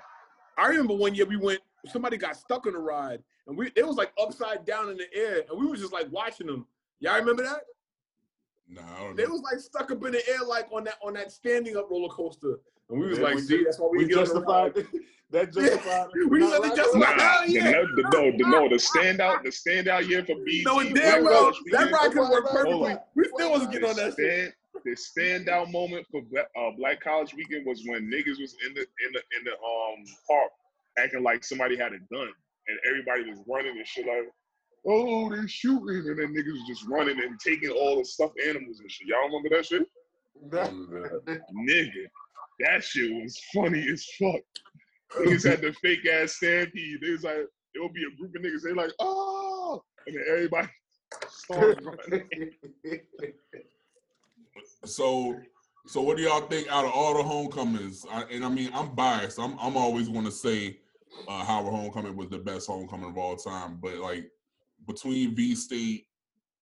I remember one year we went. Somebody got stuck on the ride, and we it was like upside down in the air, and we was just like watching them. Y'all remember that? No, I don't They know. was like stuck up in the air, like on that on that standing up roller coaster, and we was Man, like, we "See, that's why we, We get on the justified that justified. We not let it riding justify- around. Nah, hell the, yeah. no, the, no, the, no, the standout, the standout year for BET. No, Black damn well that Weekend, ride could work Hold on. perfectly. We still wasn't getting on that shit. stand, the standout moment for Black, uh, Black College Weekend was when niggas was in the in the in the um park acting like somebody had a gun and everybody was running and shit like, oh, they're shooting, and then niggas was just running and taking all the stuffed animals and shit. Y'all remember that shit? Nigga, that shit was funny as fuck. Niggas had the fake ass stampede. They was like, it would be a group of niggas. They like, oh, and then everybody started running. So, so what do y'all think out of all the homecomings? I, and I mean, I'm biased. I'm I'm always going to say uh, Howard Homecoming was the best homecoming of all time. But like between V State,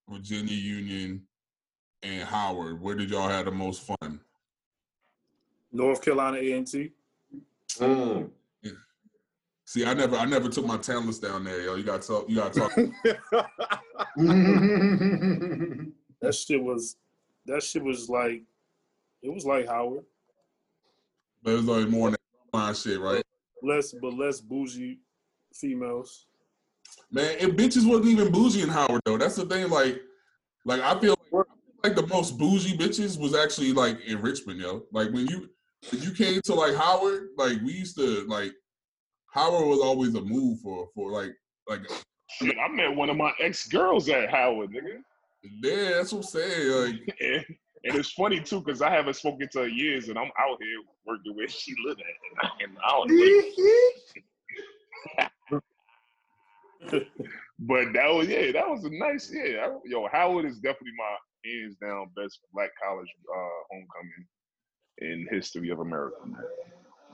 Virginia Union, and Howard, where did y'all have the most fun? North Carolina A and T. Mm. See, I never, I never took my talents down there, yo. You got to talk, you got to talk. That shit was that shit was like it was like Howard. but it was like more than that shit, right? Less but less bougie females. Man, and bitches wasn't even bougie in Howard though. That's the thing. Like, like I feel like, like the most bougie bitches was actually like in Richmond, yo. Like when you you came to like Howard, like we used to like Howard was always a move for for like like Shit, I met one of my ex girls at Howard, nigga. yeah, that's what I'm saying. Like And, and it's funny too, cause I haven't spoken to her years, and I'm out here working where she live at, and I, and I don't. but that was yeah, that was a nice yeah. I, yo, Howard is definitely my hands down best black college uh, homecoming in history of America. Man.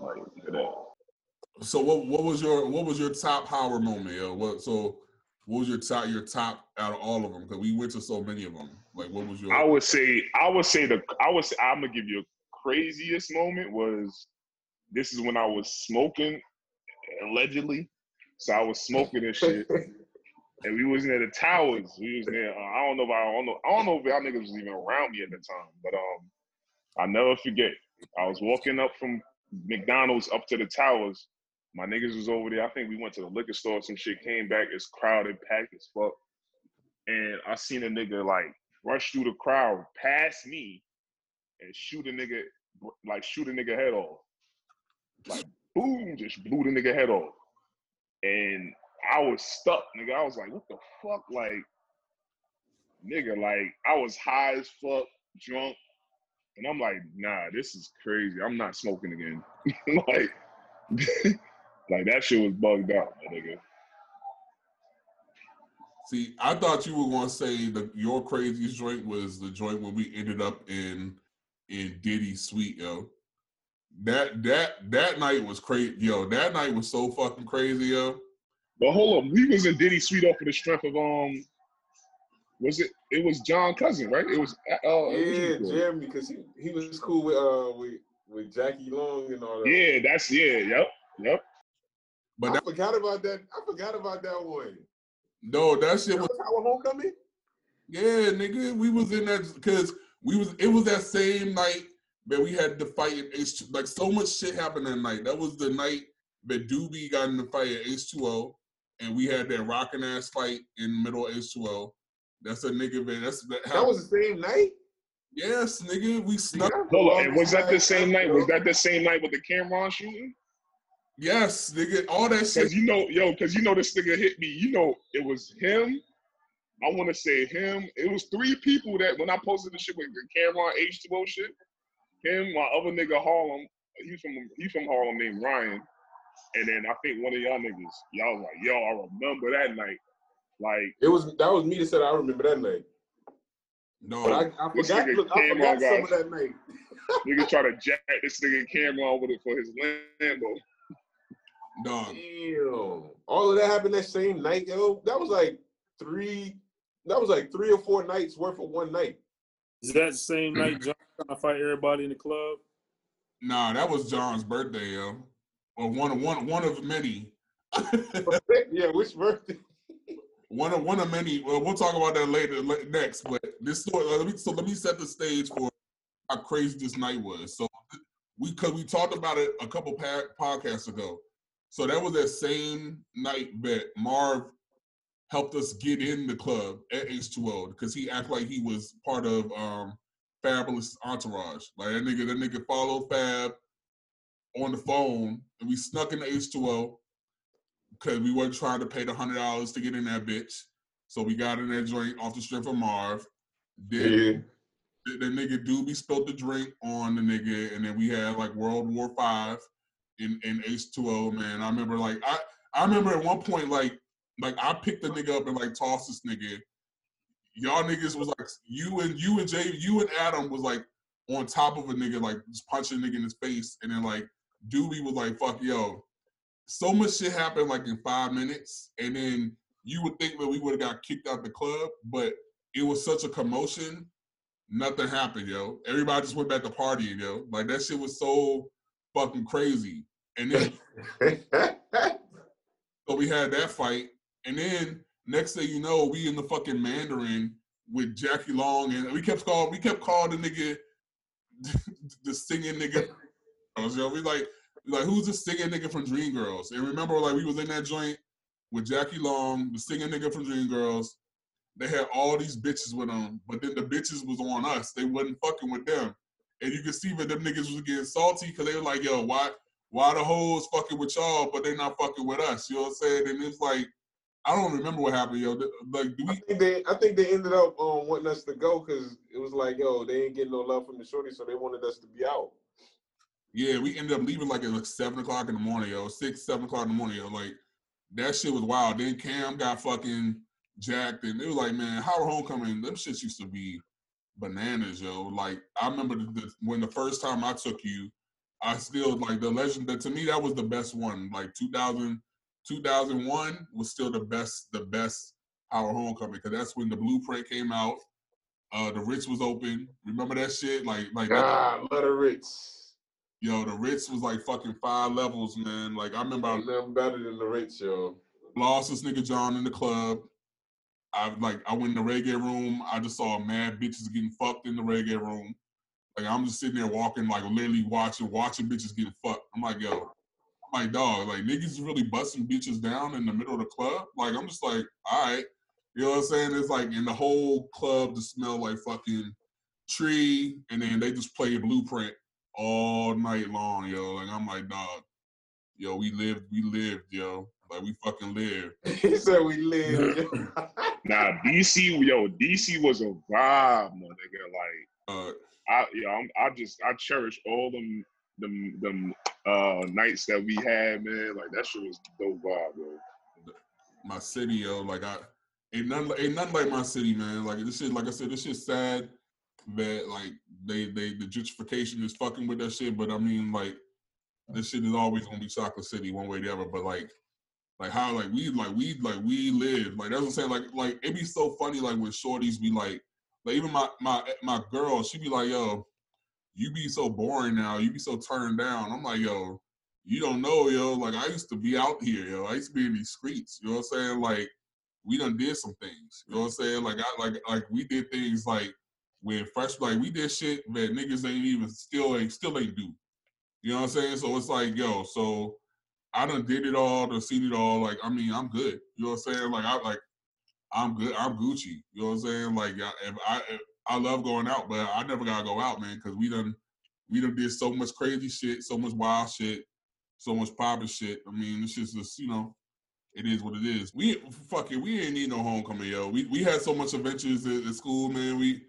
Like look that. so what what was your what was your top Howard moment, yo? What so what was your top your top out of all of them? Because we went to so many of them. Like what was your I would say I would say the I would say I'm gonna give you a craziest moment was this is when I was smoking allegedly. So I was smoking and shit. And we was near the towers. We was near. Uh, I don't know if I, I don't know. I don't know if y'all niggas was even around me at the time. But um, I never forget. I was walking up from McDonald's up to the towers. My niggas was over there. I think we went to the liquor store. Some shit came back. It's crowded, packed as fuck. And I seen a nigga like rush through the crowd, past me, and shoot a nigga, like shoot a nigga head off. Like boom, just blew the nigga head off. And I was stuck, nigga. I was like, what the fuck? Like, nigga, like I was high as fuck, drunk. And I'm like, nah, this is crazy. I'm not smoking again. like, like that shit was bugged out, my nigga. See, I thought you were gonna say the your craziest joint was the joint when we ended up in in Diddy Suite, yo. That that that night was crazy, yo. That night was so fucking crazy, yo. But hold on, we was in Diddy Suite off of the strength of um, was it? It was John Cousin, right? It was uh, Yeah, Jeremy, because he, he was cool with uh with, with Jackie Long and all that. yeah, that's yeah, yep, yep. But I that, forgot about that. I forgot about that one. no, that shit That was was Howard Homecoming? yeah, nigga. We was in that because we was it was that same night that we had the fight in H like so much shit happened that night. That was the night that Doobie got in the fight at H2O, and we had that rocking ass fight in the middle of H2O. That's a nigga, man. That's that, That was the same night? yes, nigga. We snuck. Hold on, was that the same night? Was that the same night with the Cameron shooting? Yes, nigga. All that shit. Cause you know, yo, cause you know this nigga hit me. You know, it was him. I want to say him. It was three people that when I posted the shit with the Cameron H2O shit. Him, my other nigga Harlem. He's from he's from Harlem named Ryan. And then I think one of y'all niggas, y'all was like, yo, I remember that night. Like, It was that was me that said I remember that night. No, But I, I forgot nigga look, I forgot some of that night. nigga try to jack this nigga Cameron with it for his Lambo. dog. Damn. All of that happened that same night, yo. That was like three that was like three or four nights worth of one night. Is that the same night John trying to fight everybody in the club? Nah, that was John's birthday, yo. Or one, one, one of many. yeah, which birthday? One of one of many. Well, we'll talk about that later next. But this story. uh, Let me, so let me set the stage for how crazy this night was. So we because we talked about it a couple podcasts ago. So that was that same night that Marv helped us get in the club at H2O because he acted like he was part of um Fabolous entourage. Like that nigga, that nigga followed Fab on the phone, and we snuck in the H2O because we weren't trying to pay the hundred dollars to get in that bitch. So we got in that joint off the strength of Marv. Then Yeah. the, the nigga Doobie spilled the drink on the nigga, and then we had like World War Five in in H2O. Man, I remember like I I remember at one point like like I picked the nigga up and like tossed this nigga. Y'all niggas was like you and you and Jay, you and Adam was like on top of a nigga like just punching a nigga in his face, and then like Doobie was like fuck yo. So much shit happened like in five minutes, and then you would think that we would have got kicked out the club, but it was such a commotion, nothing happened, yo. Everybody just went back to partying, yo. Like that shit was so fucking crazy. And then so we had that fight, and then next thing you know, we in the fucking Mandarin with Jackie Long, and we kept calling we kept calling the nigga the singing nigga. Yo, we like like who's the singing nigga from Dreamgirls? And remember, like we was in that joint with Jackie Long, the singing nigga from Dreamgirls. They had all these bitches with them, but then the bitches was on us. They wasn't fucking with them, and you could see that them niggas was getting salty because they were like, "Yo, why, why the hoes fucking with y'all, but they not fucking with us?" You know what I'm saying? And it's like, I don't remember what happened, yo. Like, do we? I think they, I think they ended up um, wanting us to go because it was like, yo, they ain't getting no love from the shorty, so they wanted us to be out. Yeah, we ended up leaving like at like seven o'clock in the morning, yo. Six, seven o'clock in the morning, yo. Like that shit was wild. Then Cam got fucking jacked, and it was like, man, Howard Homecoming, them shits used to be bananas, yo. Like I remember the, when the first time I took you, I still like the legend. That to me, that was the best one. Like 2000, 2001 was still the best, the best Howard Homecoming because that's when the Blueprint came out. Uh, the Ritz was open. Remember that shit? Like, like ah, let the Ritz. Yo, the Ritz was like fucking five levels, man. Like I remember, Ain't nothing better than the Ritz, yo. Lost this nigga John in the club. I like I went in the reggae room. I just saw mad bitches getting fucked in the reggae room. Like I'm just sitting there walking, like literally watching, watching bitches getting fucked. I'm like, yo, I'm like dog, like niggas is really busting bitches down in the middle of the club. Like I'm just like, all right, you know what I'm saying? It's like in the whole club to smell like fucking tree, and then they just play Blueprint all night long, yo. Like I'm like, dog, yo, we lived, we lived, yo. Like we fucking lived. he said we lived. nah, DC, yo, DC was a vibe, my nigga. Like, uh, I, yo, I'm, I just, I cherish all them, them, them uh nights that we had, man. Like that shit was dope vibe, bro. My city, yo, like I ain't nothing, ain't nothing like my city, man. Like this shit, like I said, this shit's sad that like they they the gentrification is fucking with that shit. But I mean, like this shit is always gonna be chocolate city one way or the other. But like like how like we like we like we live like that's what I'm saying. Like like it'd be so funny like when shorties be like like even my my my girl she be like yo you be so boring now you be so turned down. I'm like yo you don't know yo like I used to be out here yo I used to be in these streets. You know what I'm saying like we done did some things. You know what I'm saying like I like like we did things like when fresh like we did shit that niggas ain't even still ain't still ain't do. You know what I'm saying? So it's like, yo, so I done did it all, done seen it all. Like, I mean, I'm good. You know what I'm saying? Like, I like, I'm good. I'm Gucci. You know what I'm saying? Like, if I if, I love going out, but I never gotta go out, man, because we done we done did so much crazy shit, so much wild shit, so much poppin' shit. I mean, it's just, just you know, it is what it is. We fuck it, we ain't need no homecoming, yo. We we had so much adventures at, at school, man. We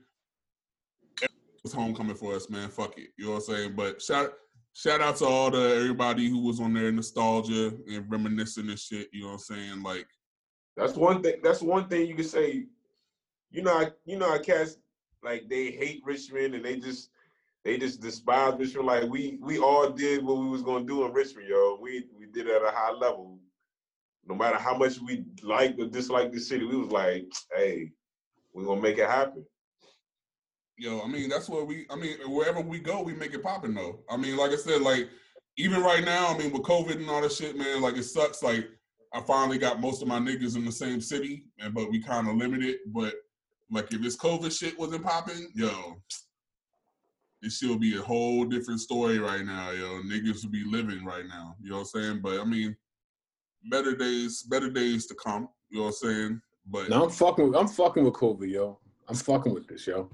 was homecoming for us, man. Fuck it. You know what I'm saying? But shout shout out to all the everybody who was on there nostalgia and reminiscing and shit. You know what I'm saying? Like that's one thing. That's one thing you can say. You know, I, you know, I cast like they hate Richmond and they just they just despise Richmond. Like we we all did what we was gonna do in Richmond, yo. We we did it at a high level. No matter how much we like or dislike the city, we was like, hey, we're gonna make it happen yo, I mean, that's what we. I mean, wherever we go, we make it popping though. I mean, like I said, like even right now, I mean, with COVID and all that shit, man, like it sucks. Like I finally got most of my niggas in the same city, and but we kind of limited. But like if this COVID shit wasn't popping, yo, it should be a whole different story right now, yo. Niggas would be living right now. You know what I'm saying? But I mean, better days, better days to come. You know what I'm saying? But no, I'm fucking. I'm fucking with COVID, yo. I'm fucking with this, yo.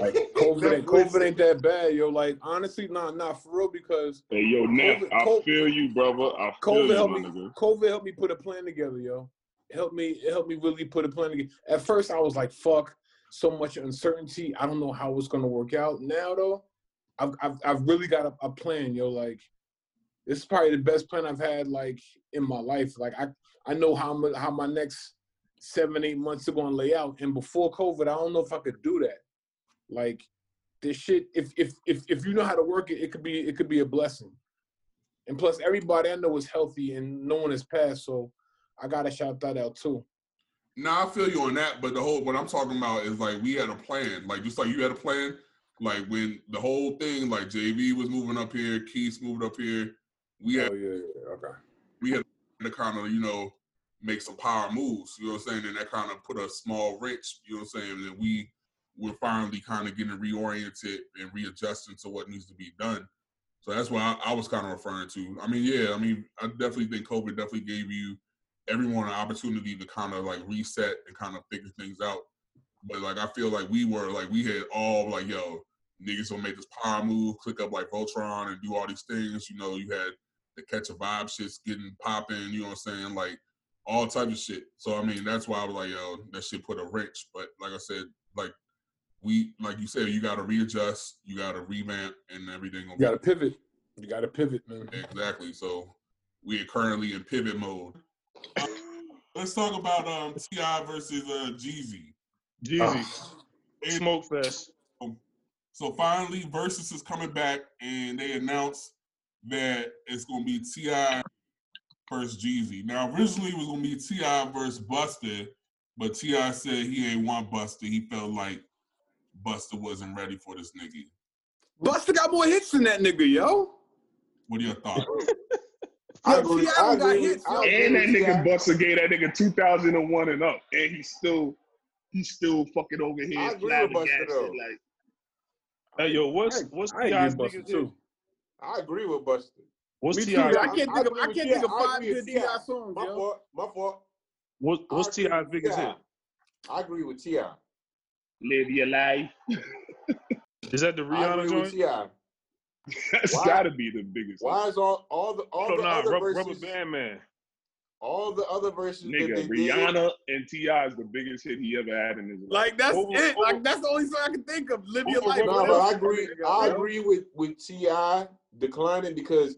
Like COVID, ain't, COVID ain't that bad, yo. Like honestly, not nah, not for real because hey, yo, Nip, I COVID, feel you, brother. I feel COVID you, helped me. Nigga. COVID helped me put a plan together, yo. It helped me. It helped me really put a plan together. At first, I was like, "Fuck." So much uncertainty. I don't know how it's gonna work out. Now though, I've I've, I've really got a, a plan, yo. Like this is probably the best plan I've had like in my life. Like I I know how my, how my next seven eight months are gonna lay out. And before COVID, I don't know if I could do that. Like this shit, if if if if you know how to work it, it could be it could be a blessing. And plus, everybody I know is healthy and no one has passed, so I gotta shout that out too. Now I feel you on that, but the whole what I'm talking about is like we had a plan, like just like you had a plan. Like when the whole thing, like JV was moving up here, Keith moved up here. We had Oh yeah, yeah, okay. we had to kind of you know make some power moves. You know what I'm saying? And that kind of put a small wrench. You know what I'm saying? And we we're finally kind of getting reoriented and readjusting to what needs to be done. So that's what I, I was kind of referring to. I mean, yeah, I mean, I definitely think COVID definitely gave you everyone an opportunity to kind of like reset and kind of figure things out. But like I feel like we were like we had all like yo niggas gonna make this power move, click up like Voltron and do all these things. You know, you had the catch a vibe shit's getting popping. You know what I'm saying? Like all types of shit. So I mean, that's why I was like, yo, that shit put a wrench. But like I said, like we, like you said, you got to readjust, you got to revamp, and everything. You gotta pivot. You gotta pivot, man. Exactly. So we are currently in pivot mode. Uh, let's talk about um Ti versus uh Jeezy. Jeezy. And Smoke Fest. So finally, Verzuz is coming back, and they announced that it's gonna be Ti versus Jeezy. Now originally it was gonna be Ti versus Busta, but Ti said he ain't want Busta. He felt like Busta wasn't ready for this nigga. Busta got more hits than that nigga, yo. What are your thoughts? I Yo, agree. T.I. I got agree. hits, yo. And that nigga Busta gave that nigga 2001 and up, and he's still he's still fucking over here. I agree with Busta, flabbergasted, though. Like, hey yo, what's what's I Ti's ain't get Busta too. I agree with Busta. What's Me Ti? I I- can't think of agree I can't think of five good Ti T.I. songs, My yo. fault. My fault. What, what's agree Ti's biggest T.I. hit? I agree with Ti. Live your life. Is that the I Rihanna agree with joint? Ti. That's Why- gotta be the biggest. Why is all all the all hit. the Oh, nah, other rubber, verses rubber Band Man. all the other verses that Nigga, they did? Rihanna and Ti is the biggest hit he ever had in his life. Like that's Over- it. over- Like that's the only song I can think of. Live your life. Rubber No, but I agree. I agree with with Ti declining because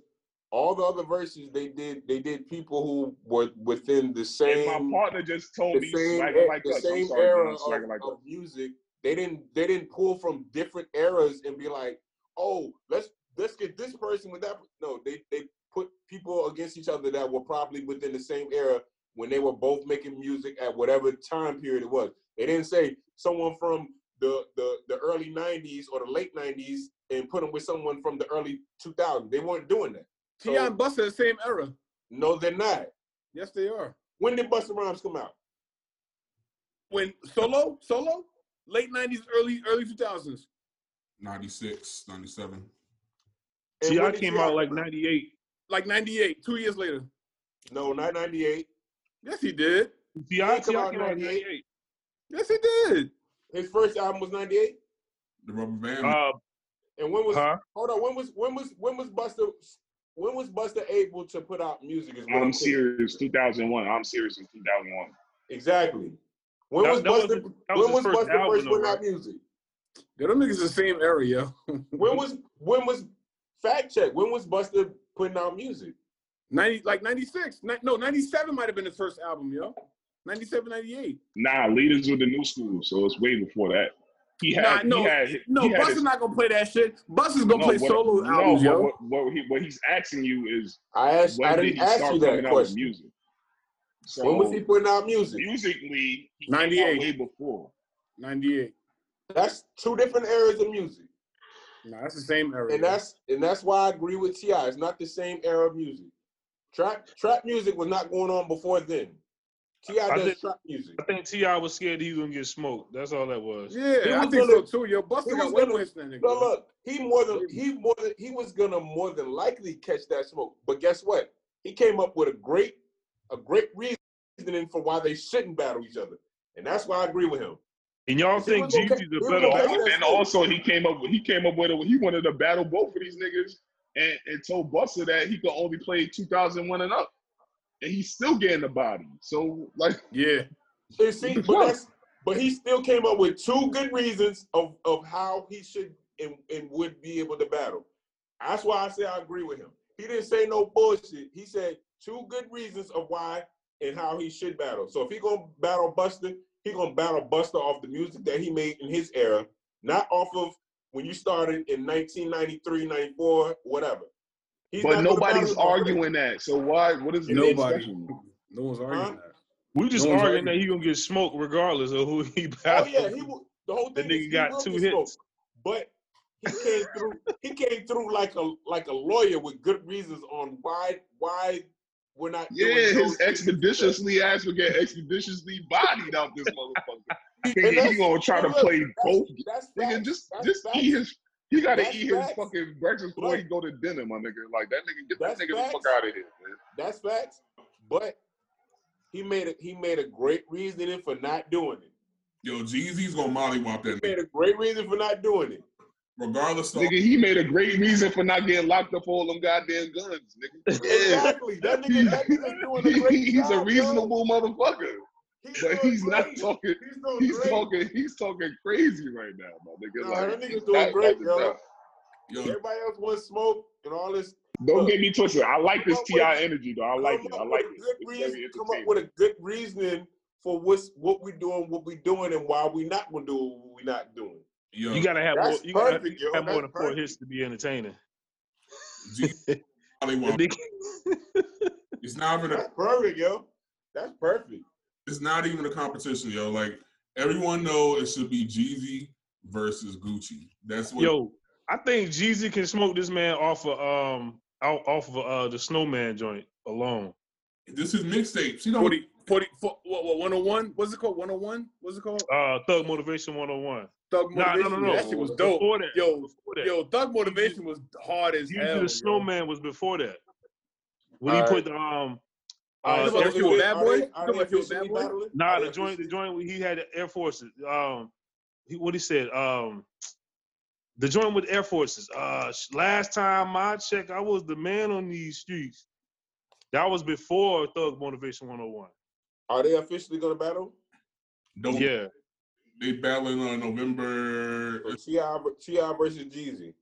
all the other verses they did they did people who were within the same And my partner just told me same like the us. Same sorry, era of, like of music. They didn't they didn't pull from different eras and be like, oh, let's let's get this person with that. No, they they put people against each other that were probably within the same era when they were both making music at whatever time period it was. They didn't say someone from the the, the early '90s or the late '90s and put them with someone from the early 2000s. They weren't doing that. Ti and Busta the same era. No, they're not. Yes, they are. When did Busta Rhymes come out? When solo, solo, late nineties, early early two thousands. 96, 97. And Ti came out like '98. Like ninety eight, two years later. No, not 98. Yes, he did. Ti came out came 98. '98. Yes, he did. His first album was 98. The rubber band. Uh, And when was huh? hold on, when was when was when was Busta when was Busta able to put out music is what I'm serious. 2001. I'm serious in 2001. Exactly. When That- was that Busta was when his was Busta album, first though, putting out music? Yeah, them niggas the same area. When was when was fact check? When was Busta putting out music? ninety like ninety six? No, ninety seven might have been his first album, yo. 97, 98. Nah, leaders with the new school, so it's way before that. He had, Nah, no, he had, no, he had Busta's his- not gonna play that shit. Busta's gonna no, play what- solo no, albums, yo. What, what, he, what he's asking you is I asked when I did didn't he ask start you coming that out with question. music? So When was he putting out music? musically, he 98. way before. 98. That's two different eras of music. Nah, that's the same era. And that's and that's why I agree with Ti. It's not the same era of music. Trap trap music was not going on before then. Ti I does think- trap music. I think Ti was scared he was gonna get smoked. That's all that was. yeah, He I was think gonna- so too, yo. Busta he got was way gonna- more hits than. No, look, he more than he more than he was gonna more than likely catch that smoke. But guess what? He came up with a great a great reasoning for why they shouldn't battle each other, and that's why I agree with him. And y'all think was gonna Jeezy's a better gonna battle? And also he came up with he came up with a, he wanted to battle both of these niggas and, and told Busta that he could only play 2001 and up. And he's still getting the body. So like Yeah. And see, but that's but he still came up with two good reasons of of how he should and, and would be able to battle. That's why I say I agree with him. He didn't say no bullshit. He said two good reasons of why and how he should battle. So if he gonna battle Busta, he gonna battle Busta off the music that he made in his era, not off of when you started in 1993, 94, whatever. He's but nobody's battle him. arguing that. So why? What is the Nobody. No one's arguing Huh? that. We just No one's arguing that arguing. he gonna get smoked regardless of who he Oh yeah, he will- the whole The thing. nigga is he got two hits. smoked. but he came through. he came through like a like a lawyer with good reasons on why why we're not. Yeah, doing his expeditiously ass would get expeditiously bodied out this motherfucker. And he that's- gonna try to play that's- both. That's Nigga, facts. just That's just facts. eat his. He gotta That's eat his fucking breakfast before Look. he go to dinner, my nigga. Like that nigga, get that That's nigga the fuck out of here, man. That's facts. But he made a he made a great reasoning for not doing it. Yo, Jeezy's gonna mollywop that. He that made a great reason for not doing it. Regardless of Nigga, he made a great reason for not getting locked up for all them goddamn guns, nigga. Yeah. Exactly. That nigga, that nigga's doing a great he's job. a yo. not motherfucker. He's But doing he's not talking. He's doing He's great. talking. He's talking crazy right now, my nigga. Nah, like, that nigga's doing great, yo. yo, Everybody else wants smoke and all this. Don't get me twisted. I like this Ti with- energy though. I like it. I like it. good reason- Come up with a good reasoning for what's what we're doing, what we're doing, and why we're not gonna do what we're not doing. yo, You gotta have more. That's You gotta perfect, yo. have more That's than four hits to be entertaining. Jeezy The mollywop. nigga- It's not even a, That's perfect, yo. That's perfect. It's not even a competition, yo. Like everyone know it should be Jeezy versus Gucci. That's what Yo, I think Jeezy can smoke this man off of um out, off of uh the Snowman joint alone. this is mixtapes. You know 40, 40, fo- what, what, 101? What's it called? 101? What's it called? Uh, Thug Motivation 101. Thug Nah, no, Motivation. no, no. That shit was dope. Before that, Yo, before that. yo, Thug Motivation was hard as Jeezy hell. the yo. Snowman was before that. When he Alright. put the um All uh, you Air about if you Force- bad boy? they- You are talking they about if you a officially bad boy? Nah, the joint, the joint he had the Air Forces. Um, he, what he said. Um, the joint with Air Forces. Uh, last time I checked, I was the man on these streets. That was before Thug Motivation 101. Are they officially gonna battle? don't Yeah, they battling on November So Ti Ti versus Jeezy.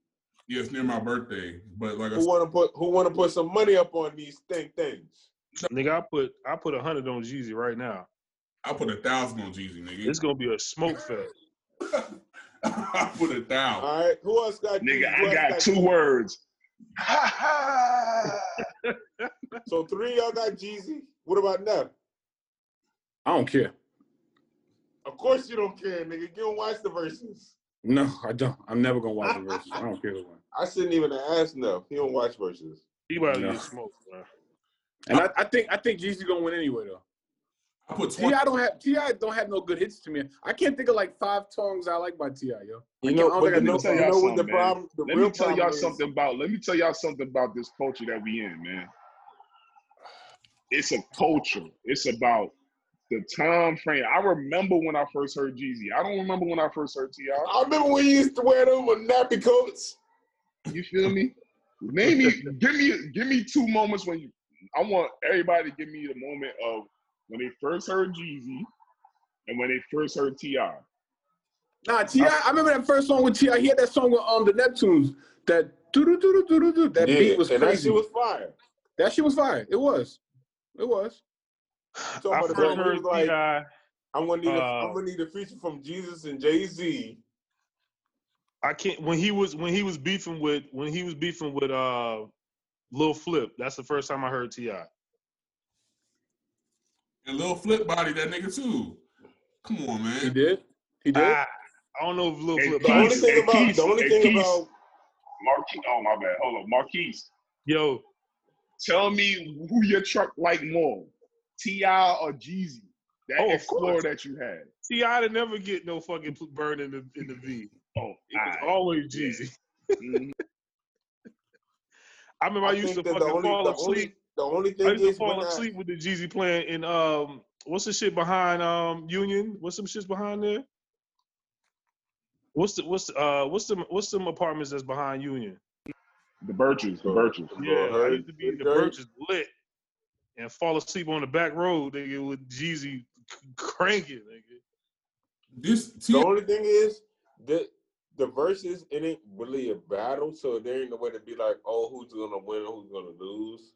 yeah, it's near my birthday. But like Who said, wanna put Who wanna put some money up on these thing things? Nigga, I put I put a hundred on Jeezy right now. I put a thousand on Jeezy, nigga. It's gonna be a smoke fest. I put a thousand. All right. Who else got? Nigga, Jeezy? Who I else got two words. Ha ha. So three y'all got Jeezy. What about now? I don't care. Of course you don't care, nigga. You don't watch the Verzuz. No, I don't. I'm never gonna watch the Verzuz. I don't care. I shouldn't even ask no. He don't watch Verzuz. He about to No. get smoked, bro. And I, I think I think Jeezy gonna win anyway though. I put Ti don't have Ti don't have no good hits to me. I can't think of like five songs I like by Ti, yo. You know, I but think I know, tell you y'all know what the something, man. problem? The Let me tell y'all is- something about. Let me tell y'all something about this culture that we in, man. It's a culture. It's about the time frame. I remember when I first heard Jeezy. I don't remember when I first heard Ti. I remember when you used to wear them with nappy coats. You feel me? Name me, give me, give me two moments when you. I want everybody to give me the moment of when they first heard Jeezy and when they first heard Ti. Nah, Ti. I remember that first song with Ti. He had that song with um the Neptunes. That doo doo doo doo doo doo. That Yeah, beat was and that shit was fire. that shit was fire. It was. It was. Talking I first heard like, T.I. I'm gonna need, a, uh, I'm gonna need a feature from Jeezy and Jay Z. I can't when he was when he was beefing with when he was beefing with uh Lil Flip. That's the first time I heard Ti. And Lil Flip body that nigga too. Come on, man. He did. He did. Ah, I don't know if Lil Hey, Flip. The only Keith, thing hey, about Keith, the only hey, thing Keith. about Marquise. Oh my bad. Hold on, Marquise. Yo, Tell me who your truck like more, Ti or Jeezy? That Oh, of Explorer that you had. Ti to never get no fucking burn in the in the V. Oh, It was aight. always Yeah. Jeezy. I remember I, I used to think fucking only fall the asleep. only the only I used to is when fall I, asleep with the Jeezy playing in um what's the shit behind um Union? What's some shits behind there? What's the what's uh what's the what's some apartments that's behind Union? The Birches, the Birches. Yeah, I used to be in the Heard. Birches lit and fall asleep on the back road, nigga, with Jeezy cranking, nigga. This the only thing is the the verses it ain't really a battle, so there ain't no way to be like, oh, who's gonna win, or who's gonna lose.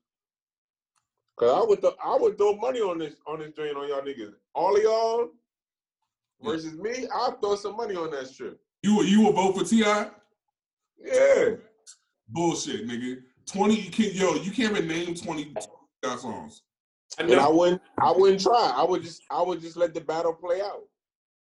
Cause I would th- I would throw money on this on this drain on y'all niggas. All of y'all versus me, I'll throw some money on that shit. you you will vote for Ti? Yeah. Bullshit, nigga. Twenty, you can yo, you can't even name twenty T.I. songs. And I wouldn't. I wouldn't try. I would just. I would just let the battle play out.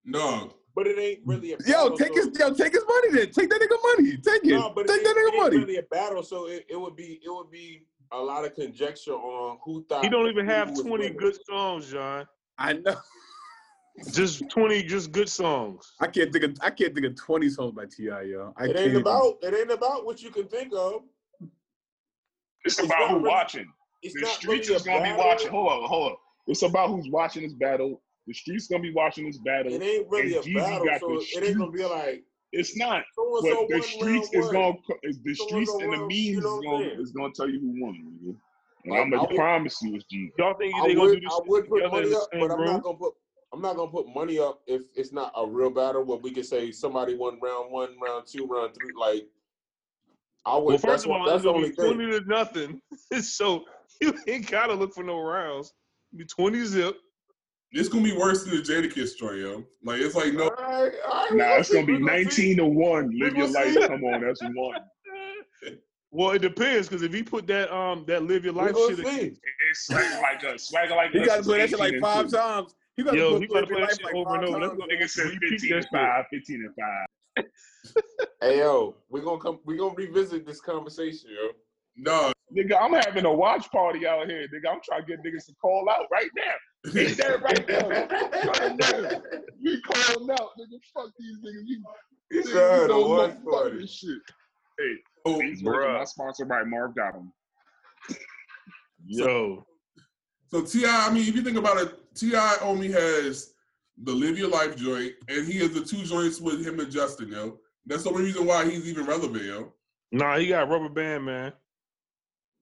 No, But it ain't really a battle, Yo, take so- his yo, take his money then. Take that nigga money. Take it. No, but it take that ain't, it nigga ain't money. really a battle, so it, it would be it would be a lot of conjecture on who thought He don't even have 20 winning. good songs, John. I know. Just 20 just good songs. I can't think of I can't think of twenty songs by Ti, yo. I It can't. ain't about it ain't about what you can think of. It's It's about not who really- watching. It's The not streets really is gonna be watching. Hold on, hold on. It's about who's watching this battle. The streets gonna be watching this battle. It ain't really a And Jeezy battle, got so the it ain't gonna be like It's not. so But so the one streets round is gonna eh, the So streets and so and the round, memes you is know what I'm gonna is gonna tell you who won, nigga. And Like, I'm gonna would- promise you it's G. Y'all think I they gonna do would this I would put money up, but I'm room? not gonna put I'm not gonna put money up if it's not a real battle where we can say somebody won round one, round two, round three. Like I would. Well, first of all, that's it's the gonna only be thing. 20 to nothing. so you ain't gotta look for no rounds. It'll be 20 zip. It's gonna be worse than the Jadakiss joint, yo. Like it's like no, All right, all right, Nah, it's gonna be we're gonna see. 19 to 1. Live your life. Come on, that's one. Well, it depends because if he put that um that live your life shit, see. It's swagger like a swagger like He us gotta is play that shit like five two. times. He gotta Yo, put he gotta Live play that shit like over and over. times. Let's go- Nigga said 15 that and shit. 5, 15 and 5. Hey yo, we gonna come. We gonna revisit this conversation, yo. no. Nigga, I'm having a watch party out here, nigga. I'm trying to get niggas to call out right now. Ain't that right now? Right now. We calling out, nigga. Fuck these niggas. We, He niggas, said we a don't know fuck party. this shit. Hey, Oh, these words are bruh. not sponsored by Marv Gotham. yo, So Ti, I mean, if you think about it, Ti only has the Live Your Life joint, and he has the two joints with him and Justin, yo. That's the only reason why he's even relevant, yo. nah, he got rubber band, man.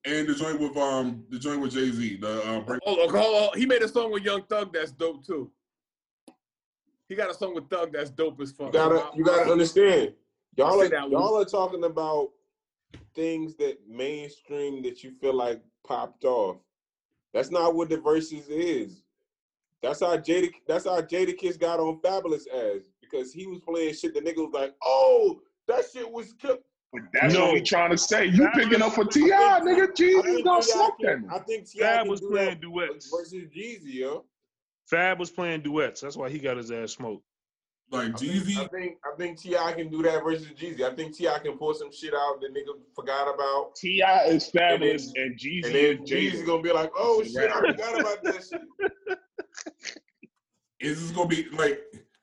And the joint with um the joint with Jay Z, the um, break- Oh, oh, oh, oh, he made a song with Young Thug that's dope too. He got a song with Thug that's dope as fuck. You gotta, you gotta understand. Y'all are, that y'all are talking about things that mainstream that you feel like popped off. That's not what the Verzuz is. That's how Jada. That's how Jadakiss got on Fabolous as because he was playing shit. The nigga was like, "Oh, that shit was killed." But that's No. what we trying to say. You picking up for Ti, nigga. I Jeezy think gonna T.I. smoke that. can- I think Ti Fab was do playing duets. versus Jeezy, yo. Fab was playing duets. That's why he got his ass smoked. like I think, Jeezy. I think I think Ti can do that versus Jeezy. I think Ti can pull some shit out that nigga forgot about, Ti is fabulous and, Jeezy and then is Jeezy's gonna be like, "Oh It's a shit, I forgot about that shit." Is this gonna be like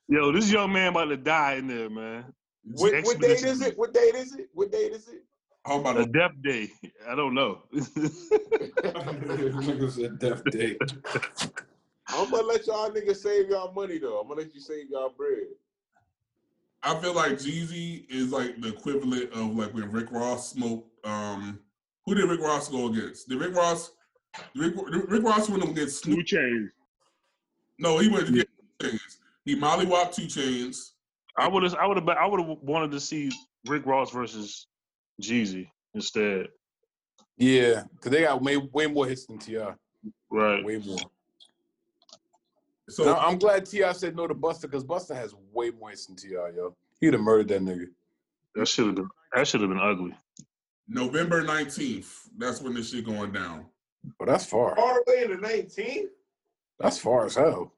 Yo, this young man about to die in there, man. What, what date is it? What date is it? What date is it? how about A a death day. I don't know. Nigga said Death Day. I'm gonna let y'all niggas save y'all money though. I'm gonna let you save y'all bread. I feel like Jeezy is like the equivalent of like when Rick Ross smoked. Um, who did Rick Ross go against? Did Rick Ross? Rick, Rick Ross went against Snoop. 2 Chainz. No, he went against 2 Chainz. He mollywopped 2 Chainz. I would have I would have I would have wanted to see Rick Ross versus Jeezy instead. Yeah, because they got way, way more hits than Ti. Right. Way more. So Now, I'm glad Ti said no to Busta because Busta has way more hits than Ti, yo. He'd have murdered that nigga. That should have been that should have been ugly. November nineteenth. That's when this shit going down. But that's far. All the way in the 19th. That's far as hell.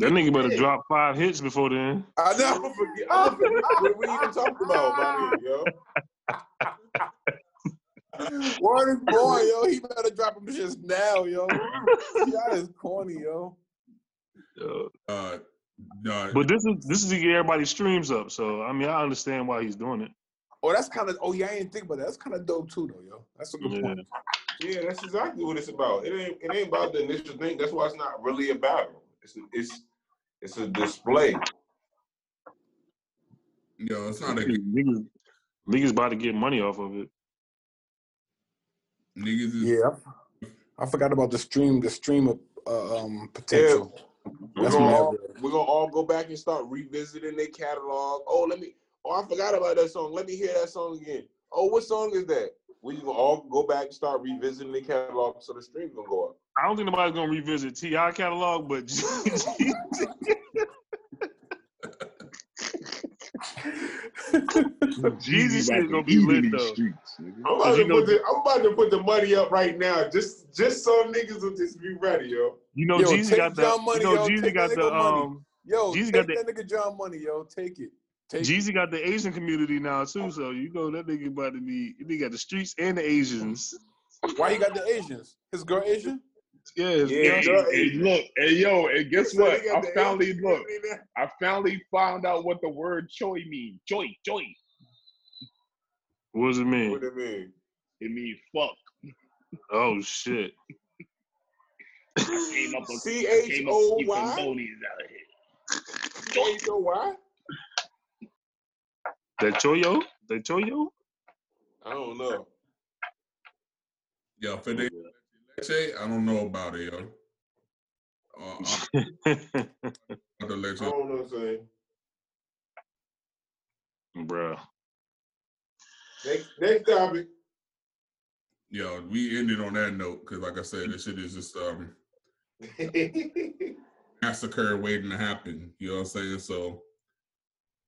That nigga better drop five hits before then. I I'm know. gonna forget. I'm forget what we even talked about about it, yo. Word is boy, yo. He better drop him just now, yo. Ti is corny, yo. Uh, uh, but this is this is to get everybody streams up. So I mean I understand why he's doing it. Oh, that's kind of. Oh yeah, I didn't think about that. That's kind of dope too, though, yo. That's a good Yeah. point. Yeah, that's exactly what it's about. It ain't it ain't about the initial thing. That's why it's not really about. battle. It's it's it's a display. yo, it's not a Niggas, niggas about to get money off of it. niggas. Is, Yeah, I forgot about the stream. The stream of uh, um potential. We're gonna, all, we're gonna all go back and start revisiting their catalog. Oh, let me. Oh, I forgot about that song. Let me hear that song again. Oh, what song is that? We gonna all go back and start revisiting the catalog so the stream gonna go up. I don't think nobody's gonna revisit Ti catalog, but Jeezy shit about gonna be eat in lit, these though. streets. I'm about, to put the, I'm about to put the money up right now, just just so niggas will just be ready, yo. You know, Yo, Jeezy got the. Money, you know, yo, Jeezy take got the. money. Um, Yo, Jeezy take got that nigga John money, yo. Take it. Take it. Jeezy got the Asian community now too, so you know that nigga about to be. He got the streets and the Asians. Why he got the Asians? His girl Asian? Yeah, Yeah, girl- girl- Hey, look, hey yo, and guess So what? I finally look. I finally found out what the word "choy" means. Joy, joy. What does it mean? What do you mean? It means fuck. Oh shit. I came up with C I H came up O with Y? Cambodians out here. Joy, you know why? That choyo? That choyo? I don't know. Yeah, for oh, the leche, I don't know about it, yo. Uh, I'm the I don't know what I'm saying. Bruh. Next, next topic. Yo, we ended on that note because, like I said, this shit is just um massacre waiting to happen. You know what I'm saying? So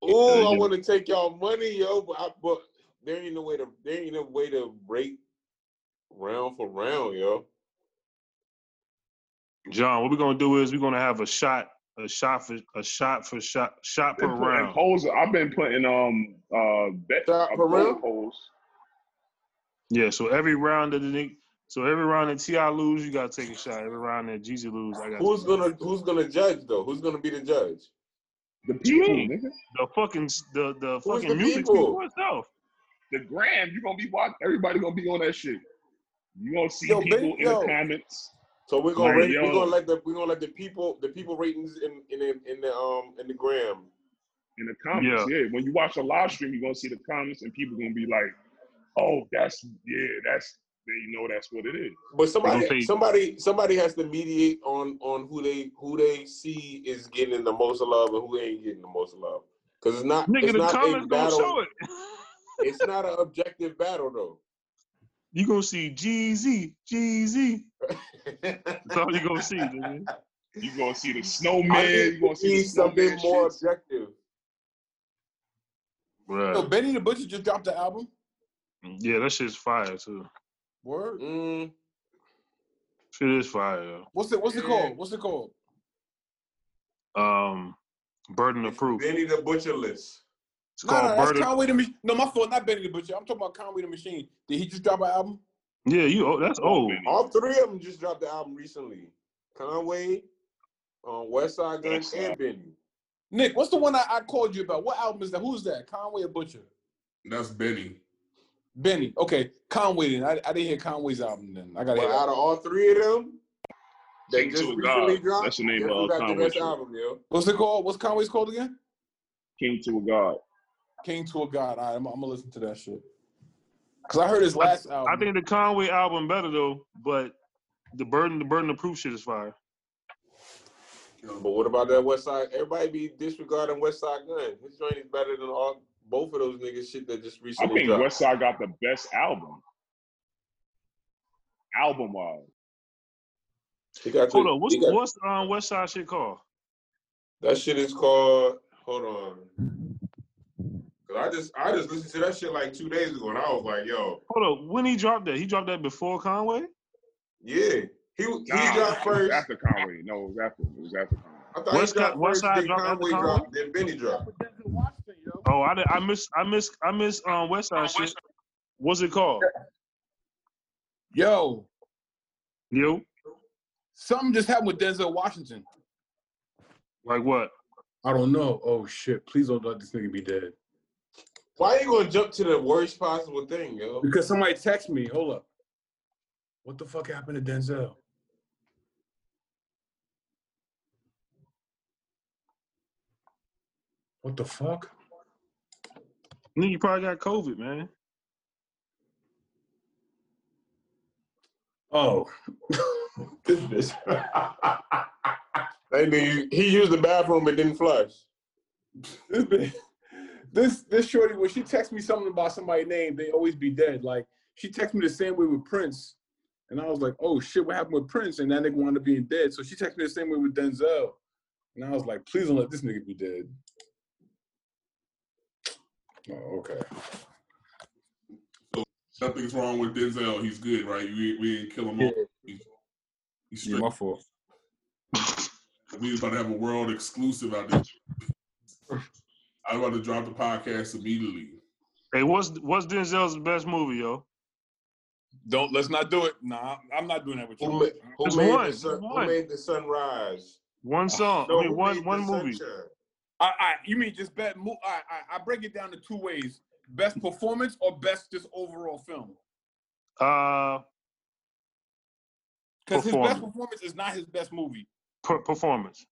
Oh, I want to take y'all money, yo, but, I, but there ain't no way to there ain't no way to rate round for round, yo. John, what we're gonna do is we're gonna have a shot, a shot for a shot for shot shot per round. polls. I've been putting um uh bet Shot per round? polls. Yeah, so every round that the so every round that T.I. lose, you gotta take a shot. Every round that Jeezy lose, I got. Who's gonna who's gonna judge though? Who's gonna be the judge? The people, nigga. the fucking the the Who's fucking the music people? speaks for itself. The gram, you gonna be watching. Everybody gonna be on that shit. You gonna see Yo, people Ben- in yo. the comments. So we're gonna Like, rate, we're gonna let the we're gonna let the people the people ratings in in the, in the um in the gram. in the comments. Yeah. when you watch a live stream, you're gonna see the comments, and people gonna be like, "Oh, that's yeah, that's they know that's what it is." But somebody somebody somebody has to mediate on on who they who they see is getting the most love and who ain't getting the most love. Because it's not Nigga, it's the not a comments gonna battle. show it. It's not an objective battle though. You gonna see Jeezy, Jeezy. That's all you gonna see, nigga. You gonna see the snowman. think You gonna see the something more shits. objective. Yo, Bruh. Benny the Butcher just dropped the album. Yeah, that shit's fire too. Word. Mm, Shit is fire. What's it? What's it called? What's it called? Um, Burden of Proof. Benny the Butcher list. It's No, called no, that's Burden. Conway the Machine. No, my fault. Not Benny the Butcher. I'm talking about Conway the Machine. Did he just drop an album? Yeah, you. Oh, that's old. All three of them just dropped the album recently. Conway, um, Westside Gunn, West Side. and Benny. Nick, what's the one I, I called you about? What album is that? Who's that? Conway or Butcher? that's Benny. Benny. Okay, Conway. Then I, I didn't hear Conway's album. Then I gotta But hear. out of all three of them, they King just to a recently God. dropped. That's the name of, who uh, got the Conway best shit. album, yo? What's it called? What's Conway's called again? King to a God. King to a God. All right, I'm, I'm gonna listen to that shit. Cause I heard his last album. I think the Conway album better though, but the Burden, the Burden of Proof shit is fire. But what about that West Side? Everybody be disregarding Westside Gunn. His joint is better than all both of those niggas shit that just recently. I think dropped. Westside got the best album. Album wise. He got Hold on, what's got- what's um West Side shit called? that shit is called. Hold on. Cause I just I just listened to that shit like two days ago, and I was like, yo, Hold on, when he dropped that, he dropped that before Conway. yeah. He he Nah, dropped it was first. after Conway. No, it was after. It was after Conway. I thought West he dropped Side- West first, Side then dropped Conway Conway? dropped, then Benny dropped. Oh, I did, I miss I miss I miss um West Side shit. What's it called? Yo, Yo, something just happened with Denzel Washington. like what? I don't know. Oh shit! Please don't let this nigga be dead. Why are you gonna jump to the worst possible thing, yo? Because somebody text me. Hold up. What the fuck happened to Denzel? What the fuck? Nigga, you probably got COVID, man. Oh, This bitch. that nigga, he used the bathroom and didn't flush. This this shorty when she texts me something about somebody's name, they always be dead. Like she texted me the same way with Prince, and I was like, oh shit, what happened with Prince? And that nigga wound up being dead. So she texted me the same way with Denzel, and I was like, please don't let this nigga be dead. Oh, okay. So nothing's wrong with Denzel. He's good, right? We we didn't kill him Yeah. off. He's, he's Yeah, my fault. We was about to have a world exclusive out there. I was about to drop the podcast immediately. Hey, what's what's Denzel's best movie, yo? Don't let's not do it. Nah, I'm not doing that with you. Who, ma- who made one, the sun, just who one. made the sunrise? One song. No, I mean, one one movie. sunshine? I, I, you mean just best? Mo- I, I, I break it down to two ways: best performance or best just overall film. Uh, Because his best Performance. performance is not his best movie. per- performance.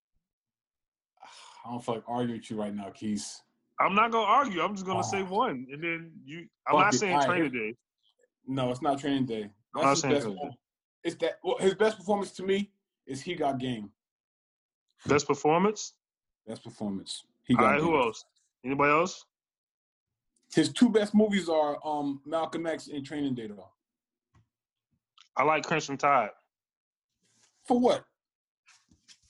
I don't feel like arguing with you right now, Keith. I'm not gonna argue. I'm just gonna say one, and then you. I'm not saying All right, Training Day. No, it's not Training Day. I'm That's not his saying best. Day. It's that well, his best performance to me is He Got Game. Best performance. Best performance. He Got right, Game. who else? Anybody else? His two best movies are um Malcolm X and Training Day, though. I like Crimson Tide For what?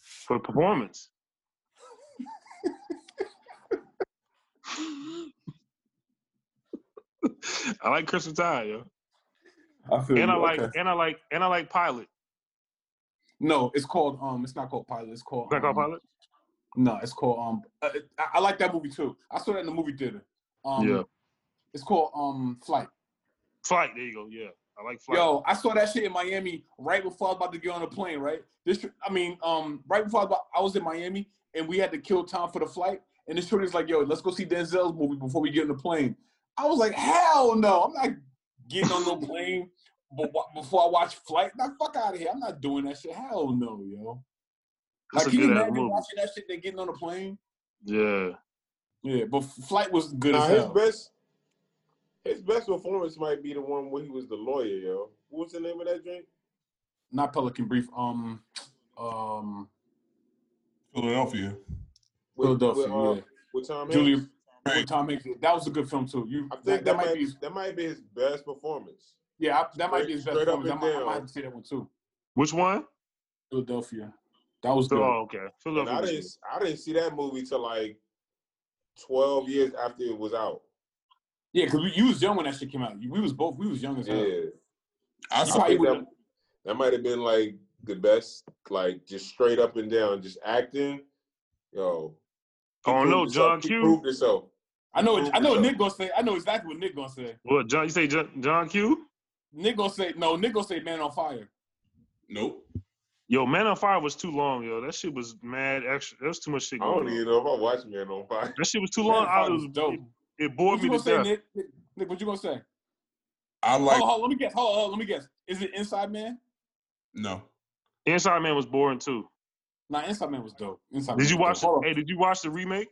for performance. I like Crimson Tide, yo. I feel And I like Okay. and I like and I like Pilot. No, it's called um. It's not called Pilot. It's called. Is called um, Pilot? No, it's called um. uh, I, I like that movie too. I saw that in the movie theater. Um, Yeah. It's called um Flight. Flight. There you go. Yeah, I like Flight. Yo, I saw that shit in Miami right before I was about to get on the plane. Right. This, I mean, um, right before I was, about, I was in Miami and we had to kill time for the flight. And this shorty's like, "Yo, let's go see Denzel's movie before we get on the plane." I was like, "Hell no! I'm not getting on no plane but before I watch Flight. Nah, fuck out of here! I'm not doing that shit. Hell no, yo." That's Like, a can you good imagine movie. watching that shit? They getting on the plane. Yeah. Yeah, but Flight was good Nah, as his best, his best performance might be the one where he was the lawyer, yo. What was the name of that drink? Not Pelican Brief. Um, um, Philadelphia. With, Philadelphia. with, uh, yeah, with Tom Julia. Hanks. with Tom Hanks. That was a good film too. You I think that, that, that might might be. that might be his best performance. Yeah, I, that might be his best Straight up performance. I and might, I might down. have to say that one too. Which one? Philadelphia. That was So, good. oh, okay. And Philadelphia. I didn't. I didn't see that movie till like twelve years after it was out. Yeah, because you was young when that shit came out. We was both. We was young as hell. Yeah, I saw I probably that, that might have been like the best, like just straight up and down, just acting. Yo, he Oh proved no, himself. John He Q. proved himself. I know. Prove I know. Nick gonna say. I know exactly what Nick gonna say. What John? You say John, John Q? Nick gonna say no. Nick gonna say Man on Fire. Nope. Yo, Man on Fire was too long, yo. That shit was mad extra. There was too much shit I don't on. even know if I watched Man on Fire. That shit was too Man long. on I was, was dope. it, it bored What me gonna say, death. Nick? Nick? Nick, what you gonna say? I oh, like hold, hold let me guess. Hold hold on, let me guess. Is it Inside Man? no. Inside Man was boring too. Nah, Inside Man was dope. Inside Did Man you watch? dope. Hold Hey, did you watch the remake?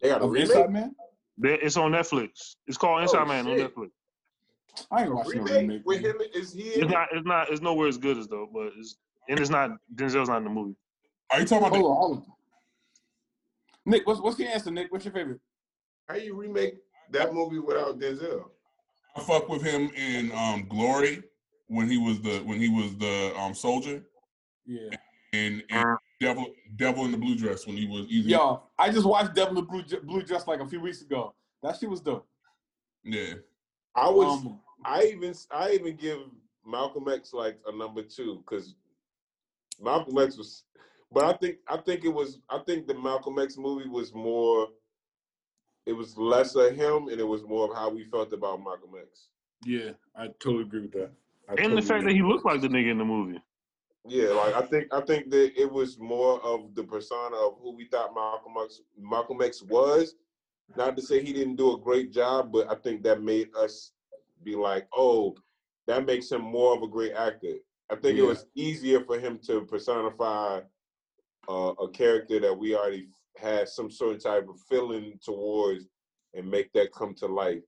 They got a. Of remake. Inside Man? That- It's on Netflix. It's called Inside Oh, Man on. Netflix. I ain't A watching no remake remake. with him? Is he? It's not. It's not. It's nowhere as good as though, but it's and it's not. Denzel's not in the movie. Are you talking about Hold on, hold on. Nick, what's what's your answer, Nick? What's your favorite? How you remake that movie without Denzel? I fuck with him in um Glory when he was the when he was the um soldier Yeah. And, and Devil Devil in the Blue Dress when he was easy. Yo, I just watched Devil in the Blue, Blue Dress like a few weeks ago. That shit was dope. Yeah. I was. Um, I even. I even give Malcolm X like a number two because Malcolm X was. But I think. I think it was. I think the Malcolm X movie was more. It was less of him, and it was more of how we felt about Malcolm X. yeah, I totally agree with that. I And totally the fact that he looked like the nigga in the movie. Yeah, like I think I think that it was more of the persona of who we thought Malcolm X Malcolm X was. Not to say he didn't do a great job, but I think that made us be like, oh, that makes him more of a great actor. I think it was easier for him to personify uh, a character that we already had some sort of type of feeling towards and make that come to life.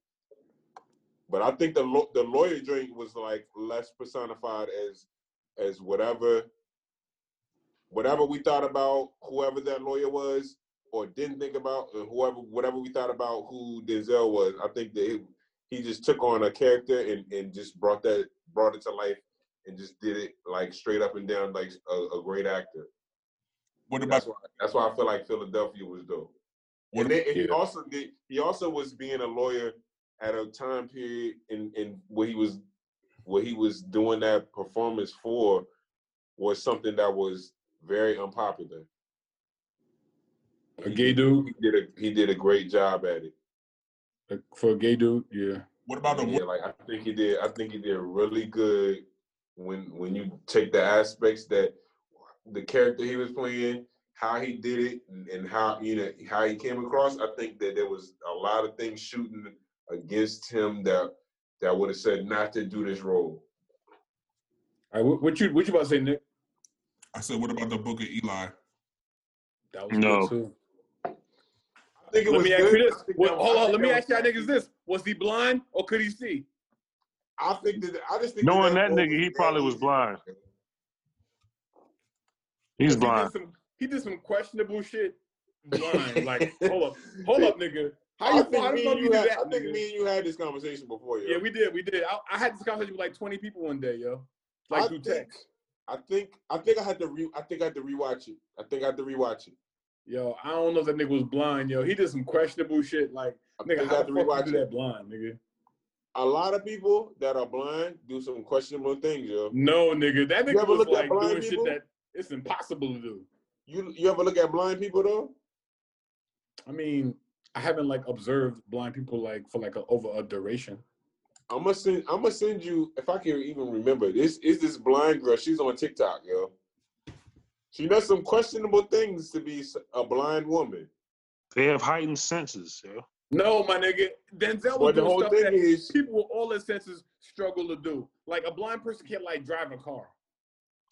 But I think the the lawyer drink was like less personified as as whatever whatever we thought about whoever that lawyer was or didn't think about uh, whoever whatever we thought about who Denzel was. I think that it, he just took on a character and, and just brought that brought it to life and just did it like straight up and down like a, a great actor. What about That's why that's why I feel like Philadelphia was dope. And then and he also did. He also was being a lawyer at a time period in in where he was where he was doing that performance for was something that was very unpopular. A gay dude He did a he did a great job at it. uh, for a gay dude, yeah. What about the Yeah, like I think he did. I think he did really good when when you take the aspects that the character he was playing, how he did it, and, and how you know how he came across. I think that there was a lot of things shooting against him that that would have said not to do this role. All right, what, what you what you about to say, Nick? I said, what about the book of Eli? That was No. good too. I think it Let was me ask you I this. think Well, that- hold on, let me ask y'all was- niggas this. Was he blind or could he see? I think that I just think Knowing that role nigga, he probably was blind. easy. He's He did blind. some he did some questionable shit blind. like, hold up, hold up, nigga. How I you think, how the me fuck and you you had, that, I think me and you had this conversation before, yo. Yeah, we did, we did. I, I had this conversation with like 20 people one day, yo. Like I through think, text. I think I think I had to re I think I had to rewatch it. I think I had to rewatch it. Yo, I don't know if that nigga was blind, yo. He did some questionable shit. Like, I nigga, think I had the to fuck rewatch you do that blind, nigga? A lot of people that are blind do some questionable things, yo. No, nigga. That nigga ever was like doing people? shit that it's impossible to do. You you ever look at blind people though? I mean, I haven't like observed blind people like for like a, over a duration. I'm gonna send I'm gonna send you if I can even remember. This is this blind girl. She's on TikTok, yo. She does some questionable things to be a blind woman. They have heightened senses, yo. No, my nigga. Denzel was But doing stuff thing that is, people with all their senses struggle to do. Like a blind person can't like drive a car.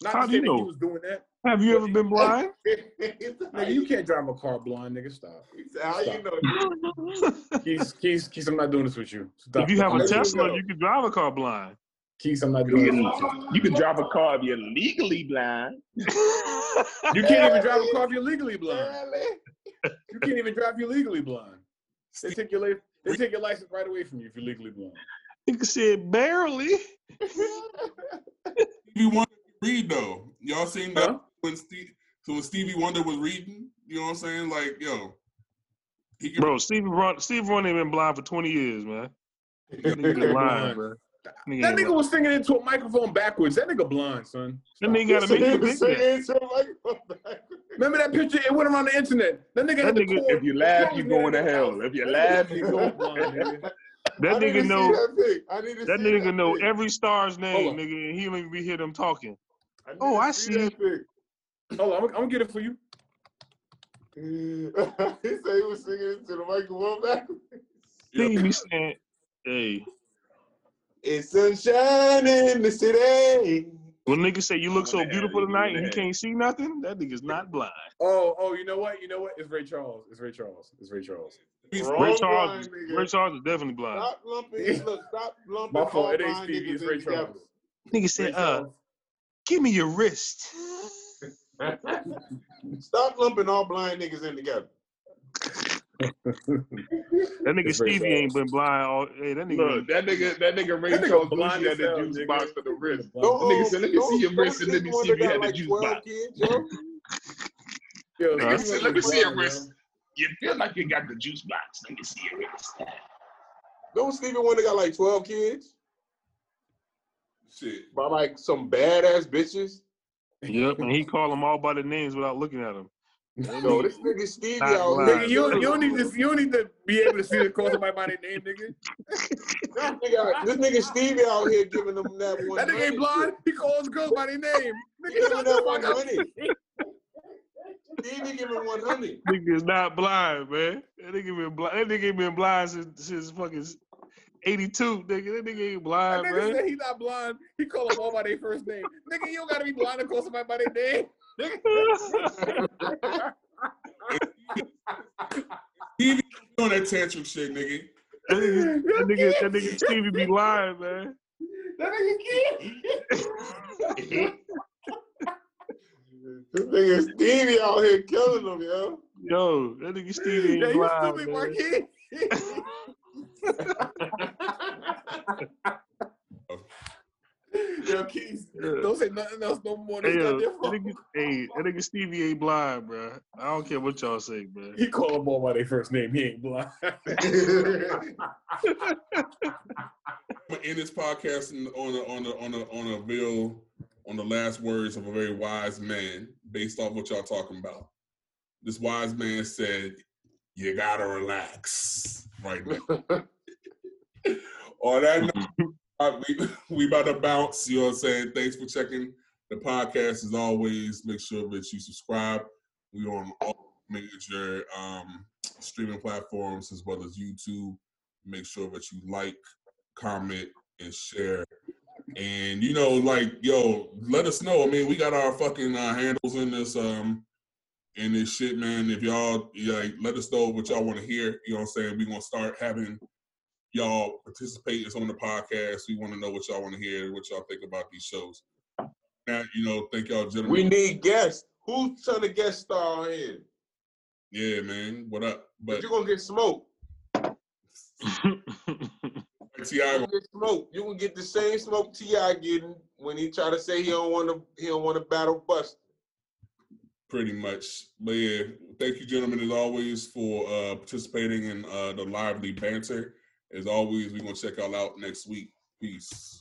Not How do you that he know? was doing that. Have you ever been blind? Nigga, you can't drive a car blind, nigga. Stop. How you know? Keys, Keys, Keys, I'm not doing this with you. Stop. if you have How a you Tesla, know? you can drive a car blind. Keys, I'm not doing this with you. You can drive a car if you're legally blind. You can't even drive a car if you're legally blind. You can't even drive if you're legally blind. They take your they take your license right away from you if you're legally blind. You can say barely. Stevie Wonder could read though. Y'all seen that Huh? when Steve, so when Stevie Wonder was reading? You know what I'm saying? Like, yo, he can Bro, Steve Run Steve Run ain't been blind for 20 years, man. That Nigga nigga blind, blind. bro. That Nigga ain't nigga was singing into a microphone backwards. That nigga blind, son. That nigga got a Sing make it- you sing think that. it into a microphone. Remember that picture? It went around the internet. That nigga had That the nigga- cord. If you laugh, you was going to hell. If you laugh, you was going blind, nigga. That I to nigga know that. I need to that see nigga that know pic. every star's name, nigga, and he don't even be hear them talking. I Oh, I see see. that pic. Hold on, I'm, I'm gonna get it for you. he said he was singing into the microphone backwards. Steve be saying, hey, It's sunshine in the city. when niggas say you look so Going beautiful tonight going and he can't see nothing, that nigga's not blind. Oh, oh, you know what? You know what? It's Ray Charles. It's Ray Charles. It's Ray Charles. Wrong Ray Charles, blind, nigga. Ray Charles is definitely blind. Stop lumping. Look, stop lumping My fault. all It ain't blind Stevie. It's Ray. Charles. Nigga Ray said, uh, Charles. Give me your wrist. Stop lumping all blind niggas in together. That nigga Stevie ain't been blind all. Hey, that nigga. Look, that nigga, that nigga Ray That nigga Charles blind Lucy had the juice nigga. box for the wrist. Don't, nigga said, "Let me don't- see your don't wrist and let me see if you had the like juice box." kids, yo. Yo, Huh? Stevie Let me see your wrist. You feel like you got the juice box. Let me see your wrist. Don't Stevie Wonder got like 12 kids? Shit. By like some badass bitches? Yep, and he call them all by their names without looking at them. No, this nigga Stevie out here. Nigga, you, you don't need to you don't need to be able to see the call somebody by their name, nigga. This nigga, this nigga Stevie out here giving them that one. That nigga ain't blind. He calls girls by their name. Nigga, Give him shut that the fuck up. 100. Stevie giving 100. Nigga is not blind, man. That nigga been blind. That nigga been blind since, since fucking '82. Nigga, that nigga ain't That blind, nigga man. said he not blind. He call them all by their first name. Nigga, you don't gotta be blind to call somebody by their name. Stevie doing that tantric shit, nigga. That nigga, that nigga, that nigga Stevie be lying, man. That nigga can't. This nigga Stevie out here killing them, yo. Yo, that nigga Stevie Yeah, ain't you blind, stupid, man. Marquis. Yo, Keys, Yeah. don't say nothing else no more. Hey, yo, that fault. nigga, hey, that nigga Stevie ain't blind, bro. I don't care what y'all say, man. He call them all by their first name. He ain't blind. I'm gonna end this podcast on a on a on a on a real on the last words of a very wise man, based off what y'all talking about. This wise man said, "You gotta relax right now." on that note, uh, we we about to bounce. You know what I'm saying? Thanks for checking the podcast. As always, make sure that you subscribe. We on all major um, streaming platforms as well as YouTube. Make sure that you like, comment, and share. And you know, like, yo, let us know. I mean, we got our fucking uh, handles in this um in this shit, man. If y'all like, let us know what y'all want to hear. You know what I'm saying? We're gonna start having y'all participate on the podcast. We want to know what y'all want to hear, what y'all think about these shows. Now, you know, thank y'all, gentlemen. We need guests. Who's trying to guest star on here? yeah, man. What up? But you're gonna get smoked. Ti, get smoked. You gonna get the same smoke T.I. getting when he try to say he don't want to. He don't want to battle Busta. Pretty much. But yeah, thank you, gentlemen, as always, for uh, participating in uh, the lively banter. As always, we're gonna check y'all out next week. Peace.